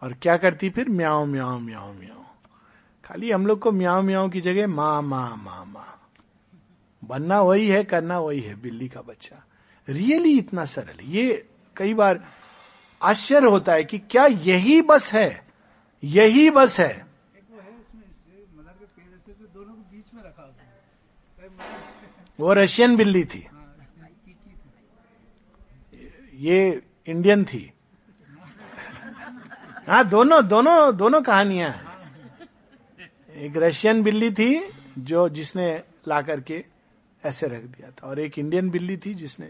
और क्या करती फिर? म्याओ म्याओ म्याओ म्याओ खाली हम लोग को म्याओ म्याओ की जगह माँ माँ माँ माँ। बनना वही है करना वही है बिल्ली का बच्चा। रियली इतना सरल। ये कई बार आश्चर्य होता है कि क्या यही बस है? यही बस है। वो रशियन बिल्ली थी। ये इंडियन थी। हाँ दोनों दोनों दोनों कहानियाँ एक रशियन बिल्ली थी जो जिसने ला करके ऐसे रख दिया था, और एक इंडियन बिल्ली थी जिसने,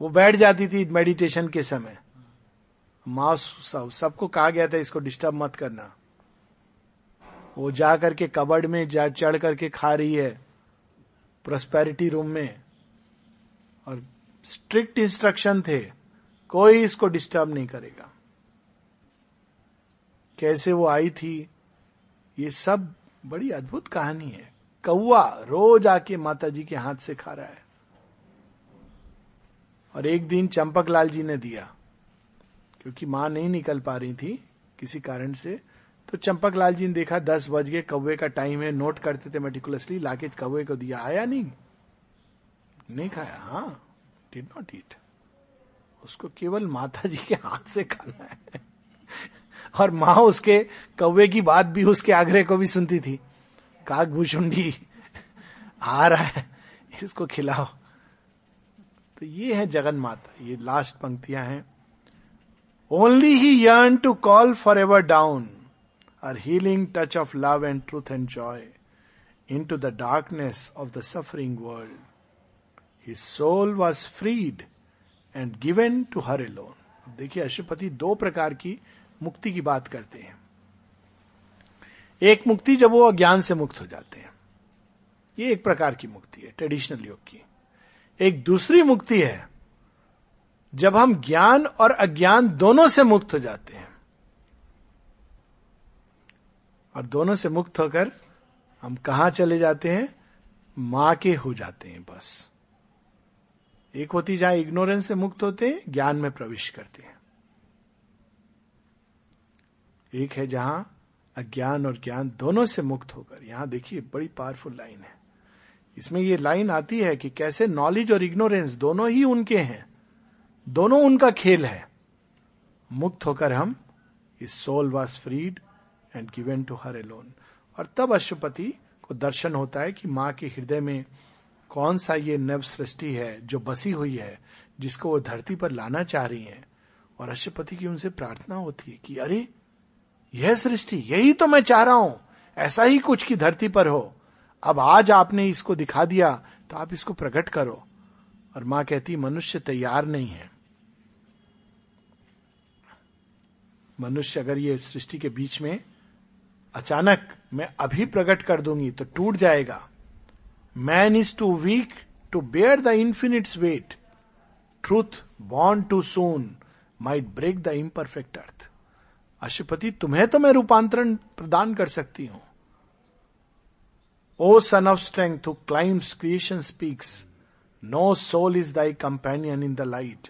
वो बैठ जाती थी मेडिटेशन के समय। माउस सब, सबको कहा गया था, इसको डिस्टर्ब मत करना। वो जा करके कबर्ड में जा, चढ़ करके खा रही है प्रोस्पेरिटी रूम में, और स्ट्रिक्ट इंस्ट्रक्शन थे, कोई इसको डिस्टर्ब नहीं करेगा। कैसे वो आई थी, ये सब बड़ी अद्भुत कहानी है। कौआ रोज आके माता जी के हाथ से खा रहा है। और एक दिन चंपक लाल जी ने दिया, क्योंकि माँ नहीं निकल पा रही थी किसी कारण से तो चंपक लाल जी ने देखा दस बज गए, कौवे का टाइम है, नोट करते थे मेटिकुलसली लाके कौवे को दिया, आया नहीं? नहीं खाया हाँ। डिड नॉट ईट उसको केवल माता जी के हाथ से खाना है। और माँ उसके कौवे की बात भी उसके आग्रह को भी सुनती थी। काक भूषुंडी, आ रहा है, इसको खिलाओ। तो ये है जगन माता, ये लास्ट पंक्तियाँ हैं। Only he yearn to call for ever down her healing touch of love and truth and joy into the darkness of the suffering world his soul was freed and given to her alone देखिए, अशुपति दो प्रकार की मुक्ति की बात करते हैं। एक मुक्ति जब वो अज्ञान से मुक्त हो जाते हैं। ये एक प्रकार की मुक्ति है ट्रेडिशनल योग की। एक दूसरी मुक्ति है, जब हम ज्ञान और अज्ञान दोनों से मुक्त हो जाते हैं। और दोनों से मुक्त होकर हम कहा चले जाते हैं? माँ के हो जाते हैं बस। एक होती जहाँ इग्नोरेंस से मुक्त होते हैं ज्ञान में प्रवेश करते हैं। एक है जहाँ अज्ञान और ज्ञान दोनों से मुक्त होकर, यहाँ देखिए बड़ी पावरफुल लाइन है। इसमें ये लाइन आती है कि कैसे नॉलेज और इग्नोरेंस दोनों ही उनके हैं, दोनों उनका खेल है। मुक्त होकर हम इस soul was freed and given to her alone और तब अशुपति को दर्शन होता है कि माँ के हृदय में कौन सा ये नव सृष्टि है जो बसी हुई है, जिसको वो धरती पर लाना चाह रही है? और अशुपति की उनसे प्रार्थना होती है कि, अरे, यह सृष्टि, यही तो मैं चाह रहा हूँ। ऐसा ही कुछ की धरती पर हो। अब आज आपने इसको दिखा दिया तो आप इसको प्रकट करो। और माँ कहती, मनुष्य तैयार नहीं है। मनुष्य अगर ये सृष्टि के बीच में अचानक मैं अभी प्रकट कर दूँगी तो टूट जाएगा। man is too weak to bear the infinite's weight truth bond to soon might break the imperfect earth अशुपति तुम्हें तो मैं रूपांतरण प्रदान कर सकती हूं O son of strength who climbs creation speaks no soul is thy companion in the light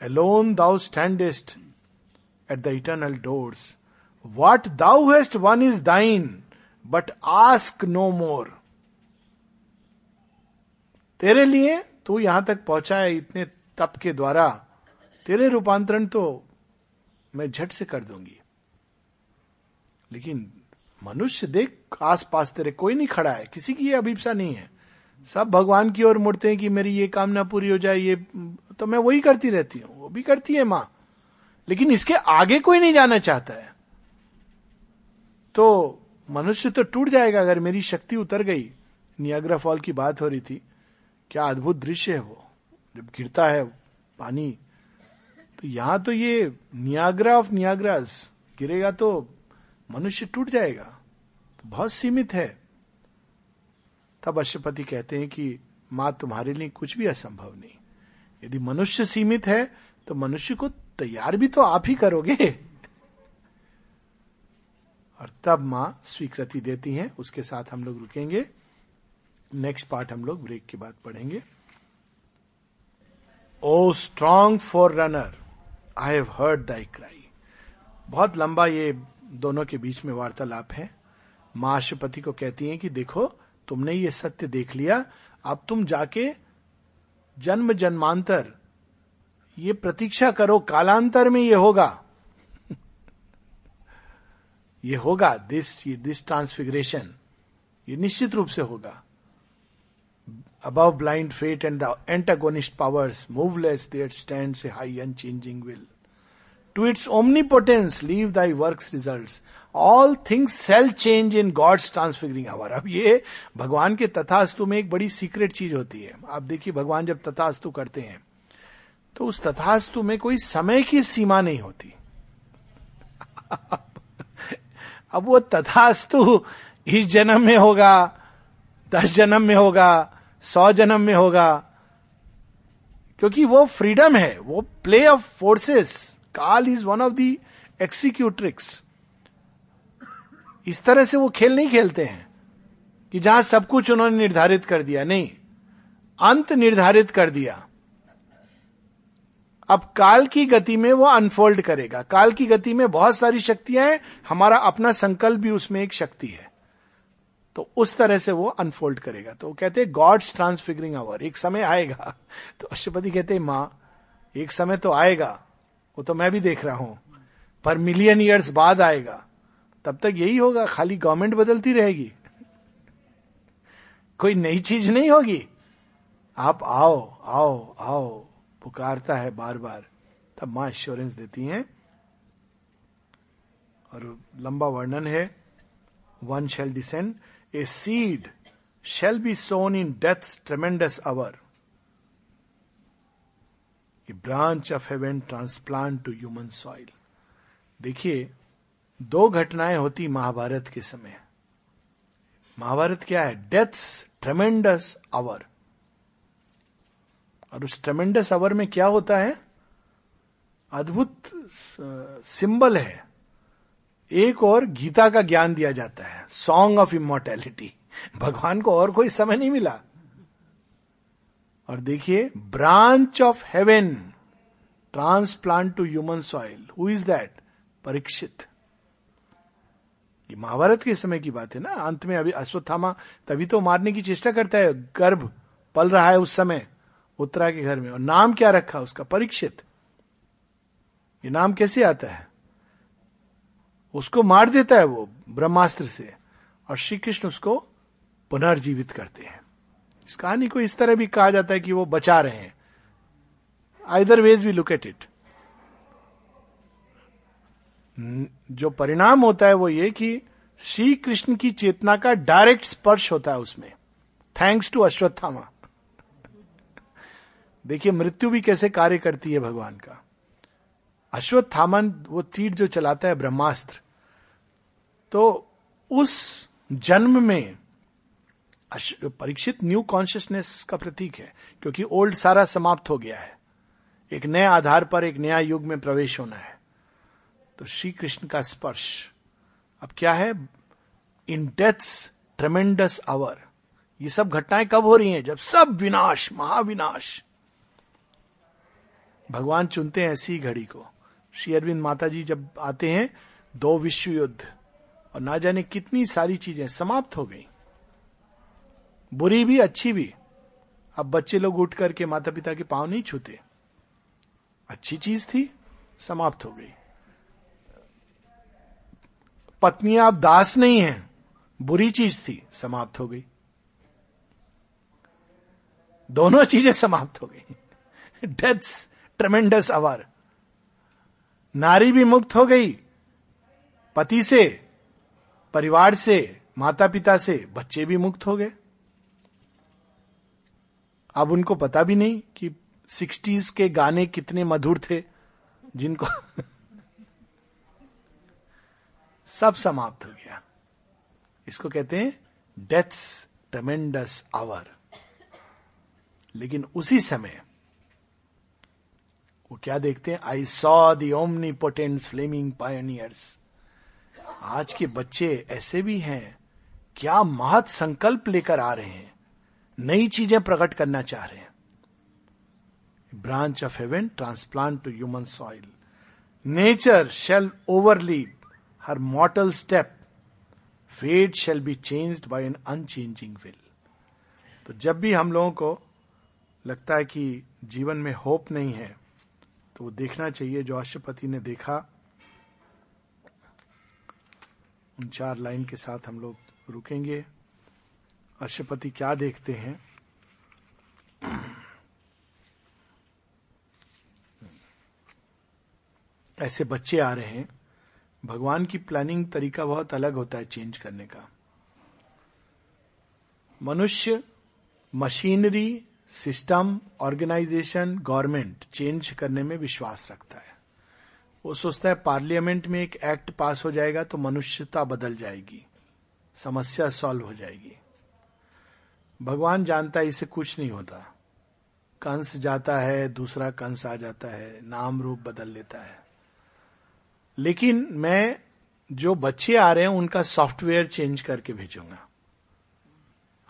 alone thou standest at the eternal doors what thou hast won is thine but ask no more तेरे लिए तू यहाँ तक पहुँचा है इतने तप के द्वारा। तेरे रूपांतरण तो मैं झट से कर दूँगी। लेकिन मनुष्य देख, आसपास तेरे कोई नहीं खड़ा है, किसी की ये अभिप्सा नहीं है। सब भगवान की ओर मुड़ते हैं कि मेरी ये कामना पूरी हो जाए, ये तो मैं वही करती रहती हूँ, वो भी करती है माँ। लेकिन इसके आगे कोई नहीं जाना चाहता है। तो मनुष्य तो टूट जाएगा अगर मेरी शक्ति उतर गई। नियाग्रा फॉल की बात हो रही थी। क्या अद्भुत दृश्य है वो। जब गिरता है पानी तो यहाँ तो ये नियाग्रा ऑफ़ नियाग्रास गिरेगा तो मनुष्य टूट जाएगा तो बहुत सीमित है। तब अशुपति कहते हैं कि, माँ, तुम्हारे लिए कुछ भी असंभव नहीं। यदि मनुष्य सीमित है तो मनुष्य को तैयार भी तो आप ही करोगे। और तब माँ स्वीकृति देती हैं, उसके साथ हम लोग रुकेंगे। नेक्स्ट पार्ट हम लोग ब्रेक के बाद पढ़ेंगे। O strong forerunner I have heard thy cry बहुत लंबा ये दोनों के बीच में वार्तालाप है। माँ को कहती हैं कि देखो, तुमने ये सत्य देख लिया, अब तुम जाके जन्म जन्मांतर ये प्रतीक्षा करो, कालांतर में ये होगा। ये होगा दिस दिस ट्रांसफिग्रेशन ये निश्चित रूप से होगा। Above blind fate and the antagonist powers moveless there stand a high unchanging will to its omnipotence leave thy work result all things shall change in God's transfiguring hour अब ये भगवान के तथास्तु में एक बड़ी सीक्रेट चीज़ होती है। आप देखिए, भगवान जब तथास्तु करते हैं तो उस तथास्तु में कोई समय की सीमा नहीं होती। अब वो तथास्तु इस जन्म में होगा, दस जन्म में होगा सौ जन्म में होगा। क्योंकि वो फ्रीडम है, वो प्ले ऑफ़ फोर्सेस काल is one of the executrix इस तरह से वो खेल नहीं खेलते हैं, कि जहाँ सब कुछ उन्होंने निर्धारित कर दिया। नहीं, अंत निर्धारित कर दिया। अब काल की गति में वो अनफोल्ड करेगा। काल की गति में बहुत सारी शक्तियाँ हैं, हमारा अपना संकल्प भी उसमें एक शक्ति है। तो उस तरह से वो अनफोल्ड करेगा। तो कहते हैं गॉड्स ट्रांसफिगरिंग आवर एक समय आएगा। तो अशुपति कहते हैं, माँ, एक समय तो आएगा। वो तो मैं भी देख रहा हूँ। पर मिलियन ईयर्स बाद आएगा। तब तक यही होगा। खाली गवर्नमेंट बदलती रहेगी। कोई नई चीज़ नहीं होगी। आप आओ आओ आओ। पुकारता है बार बार तब माँ एश्योरेंस देती हैं। और लंबा वर्णन है। One shall descend a seed shall be sown in death tremendous hour a branch of heaven transplant to human soil देखिए, दो घटनाएँ होती महाभारत के समय। महाभारत क्या है? डेथ ट्रेमेंडस अवर और उस ट्रेमेंडस अवर में क्या होता है? अद्भुत सिंबल है। एक और गीता का ज्ञान दिया जाता है सॉन्ग ऑफ़ इमोर्टेलिटी भगवान को और कोई समय नहीं मिला। और देखिए branch of heaven transplant to human soil who is that Parikshit. ये महाभारत के समय की बात है ना? अंत में अभी अश्वत्थामा तभी तो मारने की चेष्टा करता है। गर्भ पल रहा है उस समय, उत्तरा के घर में। और नाम क्या रखा उसका? परीक्षित। ये नाम कैसे आता है? उसको मार देता है वो ब्रह्मास्त्र से और श्री कृष्ण उसको पुनर्जीवित करते हैं। इस कहानी को इस तरह भी कहा जाता है कि वो बचा रहे हैं। Either ways we look at it जो परिणाम होता है वो ये कि श्री कृष्ण की चेतना का डायरेक्ट स्पर्श होता है उसमें। Thanks to Ashwatthama. देखिए, मृत्यु भी कैसे कार्य करती है भगवान का। अश्वत्थामन वो तीर जो चलाता है ब्रह्मास्त्र। तो उस जन्म में परीक्षित न्यू कॉन्शियसनेस का प्रतीक है, क्योंकि ओल्ड सारा समाप्त हो गया है। एक नए आधार पर एक नया युग में प्रवेश होना है। तो श्री कृष्ण का स्पर्श। अब क्या है? In death's, tremendous hour. ये सब घटनाएँ कब हो रही हैं? जब सब विनाश, महाविनाश। भगवान चुनते हैं ऐसी घड़ी को। श्री अरविंद माता जी जब आते हैं, दो विश्व युद्ध और ना जाने कितनी सारी चीज़ें समाप्त हो गई। बुरी भी, अच्छी भी। अब बच्चे लोग उठ करके माता पिता के पाँव नहीं छूते। अच्छी चीज़ थी, समाप्त हो गई। पत्नी आप दास नहीं हैं, बुरी चीज़ थी, समाप्त हो गई। दोनों चीज़ें समाप्त हो गई। डेथ्स ट्रमेंडस अवर नारी भी मुक्त हो गई। पति से, परिवार से माता पिता से बच्चे भी मुक्त हो गए। अब उनको पता भी नहीं कि सिक्सटीज के गाने कितने मधुर थे, जिनको सब समाप्त हो गया। इसको कहते हैं डेथ्स ट्रमेंडस आवर लेकिन उसी समय वो क्या देखते हैं? I saw the omnipotent flaming pioneers आज के बच्चे ऐसे भी हैं। क्या महत संकल्प लेकर आ रहे हैं? नई चीज़ें प्रकट करना चाह रहे हैं। Branch of heaven transplant to human soil nature shall overleap her mortal step fate shall be changed by an unchanging will तो जब भी हम लोगों को लगता है कि जीवन में होप नहीं है तो वो देखना चाहिए, जो अष्टपति ने देखा। उन चार लाइन के साथ हम लोग रुकेंगे। अष्टपति क्या देखते हैं? ऐसे बच्चे आ रहे हैं। भगवान की प्लानिंग तरीका बहुत अलग होता है चेंज करने का। मनुष्य machinery system, organisation, government change करने में विश्वास रखता है। वो सोचता है, पार्लियामेंट में एक एक्ट पास हो जाएगा तो मनुष्यता बदल जाएगी। समस्या सॉल्व हो जाएगी। भगवान जानता है इसे कुछ नहीं होता। कंस जाता है, दूसरा कंस आ जाता है, नाम रूप बदल लेता है। लेकिन मैं, जो बच्चे आ रहे हैं, उनका सॉफ्टवेयर चेंज करके भेजूँगा।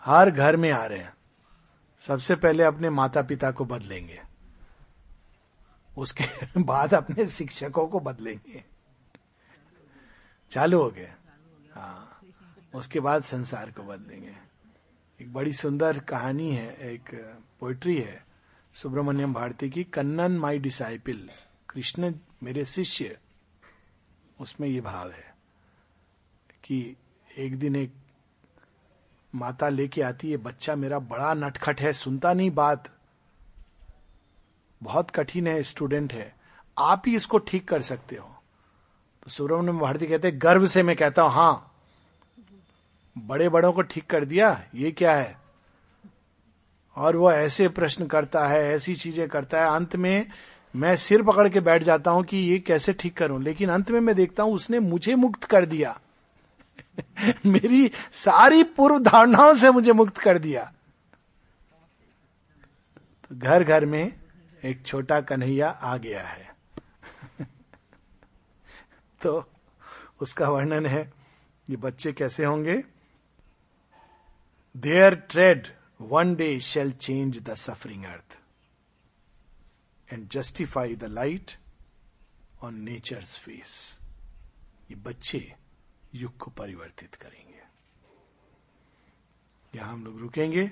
हर घर में आ रहे हैं। सबसे पहले अपने माता पिता को बदलेंगे। उसके बाद अपने शिक्षकों को बदलेंगे। चालू हो गए हाँ उसके बाद संसार को बदलेंगे। एक बड़ी सुंदर कहानी है, एक पोइट्री है, सुब्रमण्यम भारती की, कन्नन माई डिसाइपल, कृष्ण मेरे शिष्य। उसमें ये भाव है कि एक दिन एक माता लेके आती है, बच्चा मेरा बड़ा नटखट है, सुनता नहीं बात। बहुत कठिन है, स्टूडेंट है। आप ही इसको ठीक कर सकते हो। तो सुब्रमण्यम भारती कहते गर्व से मैं कहता हूँ, हाँ, बड़े बड़ों को ठीक कर दिया, ये क्या है? और वो ऐसे प्रश्न करता है, ऐसी चीज़ें करता है। अंत में मैं सिर पकड़ के बैठ जाता हूँ कि ये कैसे ठीक करूँ, लेकिन अंत में मैं देखता हूँ उसने मुझे मुक्त कर दिया। मेरी सारी पूर्व धारणाओं से मुझे मुक्त कर दिया। तो घर घर में एक छोटा कन्हैया आ गया है। तो उसका वर्णन है, ये बच्चे कैसे होंगे? Their tread one day shall change the suffering earth and justify the light on nature's face ये बच्चे युग को परिवर्तित करेंगे। यहाँ हम लोग रुकेंगे।